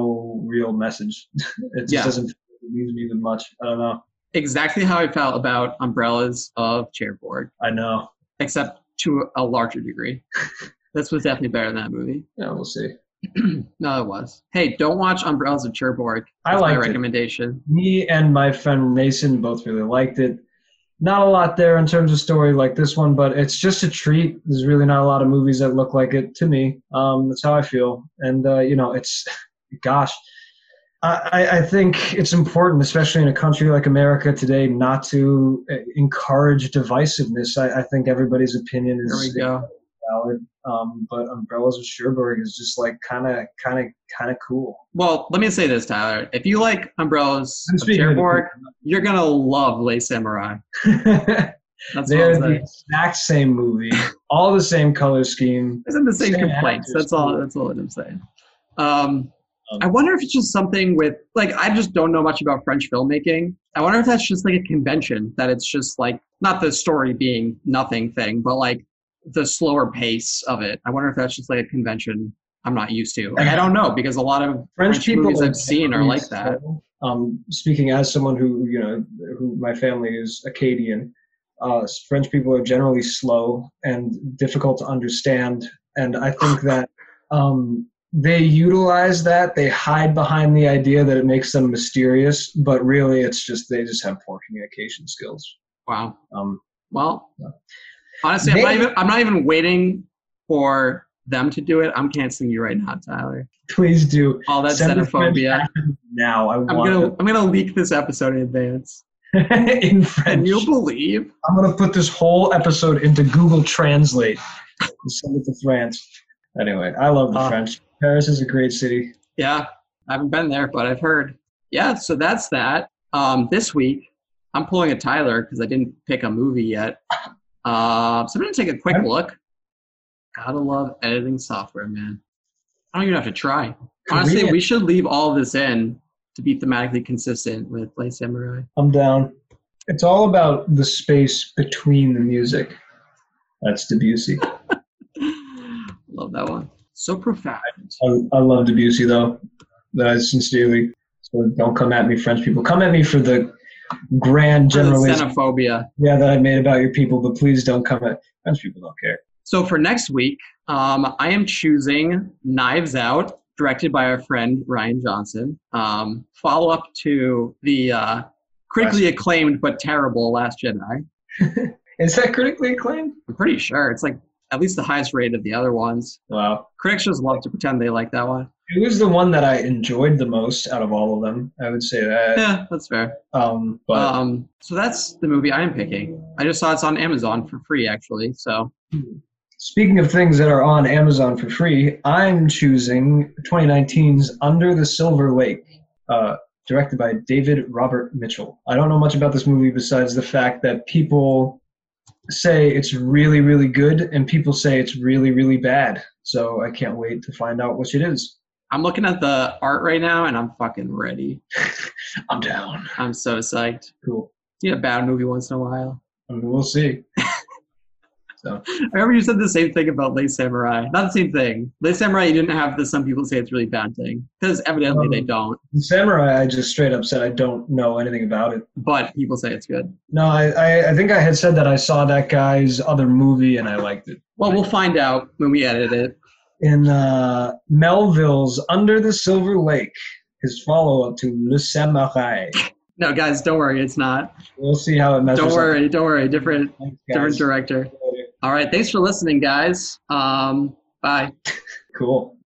real message it just Yeah. doesn't leave me with much I don't know Exactly how I felt about umbrellas of Cherbourg. I know except to a larger degree. this was definitely better than that movie. yeah we'll see no, it was. Hey, don't watch Umbrellas of Cherbourg. I like it. recommendation. me and my friend Mason both really liked it. Not a lot there in terms of story like this one, but it's just a treat. There's really not a lot of movies that look like it to me. Um, that's how I feel, and uh, you know, it's gosh, I, I- think it's important, especially in a country like America today, not to uh, encourage divisiveness. I, I think everybody's opinion is valid, um, but Umbrellas of Cherbourg is just like kind of, kind of, kind of cool. Well, let me say this, Tyler. If you like Umbrellas of Cherbourg, you're gonna love Le Samouraï. That's They're the exact same movie, all the same color scheme. Isn't the same Same complaints? That's all. That's all I'm saying. Um, Um, I wonder if it's just something with like I just don't know much about French filmmaking. I wonder if that's just like a convention that it's just like not the story being nothing thing, but like the slower pace of it. I wonder if that's just like a convention I'm not used to. Like I don't know because a lot of French, French people movies I've seen are like that. slow. Um, speaking as someone who you know, who my family is Acadian, uh, French people are generally slow and difficult to understand, and I think that um, they utilize that. They hide behind the idea that it makes them mysterious, but really, it's just they just have poor communication skills. Wow. Um, Well, Yeah. honestly, I'm not even I'm not even waiting for them to do it, I'm canceling you right now, Tyler. Please do. All that Send xenophobia. now. I I'm want gonna I'm gonna leak this episode in advance. in French. you'll believe. I'm gonna put this whole episode into Google Translate and send it to France. Anyway, I love the Uh, French. Paris is a great city. Yeah, I haven't been there, but I've heard. Yeah, so that's that. Um, this week, I'm pulling a Tyler because I didn't pick a movie yet. Uh, so I'm gonna take a quick look. Gotta love editing software, man. I don't even have to try. Honestly, we should leave all this in to be thematically consistent with Le Samouraï. I'm down. It's all about the space between the music. That's Debussy. love that one. So profound. I, I love Debussy though. That is sincerely. So don't come at me, French people. Come at me for the grand generalization xenophobia. yeah, that I made about your people, but please don't come at French people. Don't care. So for next week, um, I am choosing Knives Out, directed by our friend Rian Johnson. Um, follow up to the uh, critically acclaimed but terrible Last Jedi. Is that critically acclaimed? I'm pretty sure it's like at least the highest rate of the other ones. Wow. Critics just love to pretend they like that one. It was the one that I enjoyed the most out of all of them. I would say that. Yeah, that's fair. Um, but Um, so that's the movie I am picking. I just saw it's on Amazon for free actually. So speaking of things that are on Amazon for free, I'm choosing 2019's Under the Silver Lake, uh, directed by David Robert Mitchell. I don't know much about this movie besides the fact that people say it's really, really good, and people say it's really, really bad. So I can't wait to find out which it is. I'm looking at the art right now and I'm fucking ready. I'm down. I'm so psyched. Cool. See a bad movie once in a while. I mean, we'll see. so I remember you said the same thing about Le Samouraï. Not the same thing. Le Samouraï, you didn't have the some people say it's really bad thing because evidently they Um, don't. Samurai, I just straight up said I don't know anything about it. But people say it's good. No, I, I, I think I had said that I saw that guy's other movie and I liked it. Well, we'll find out when we edit it. In uh, Melville's Under the Silver Lake, his follow up to Le Samouraï. No, guys, don't worry, it's not. We'll see how it measures Don't up. worry, don't worry. Different, Thanks, different director. All right, thanks for listening, guys. Um, bye. Cool.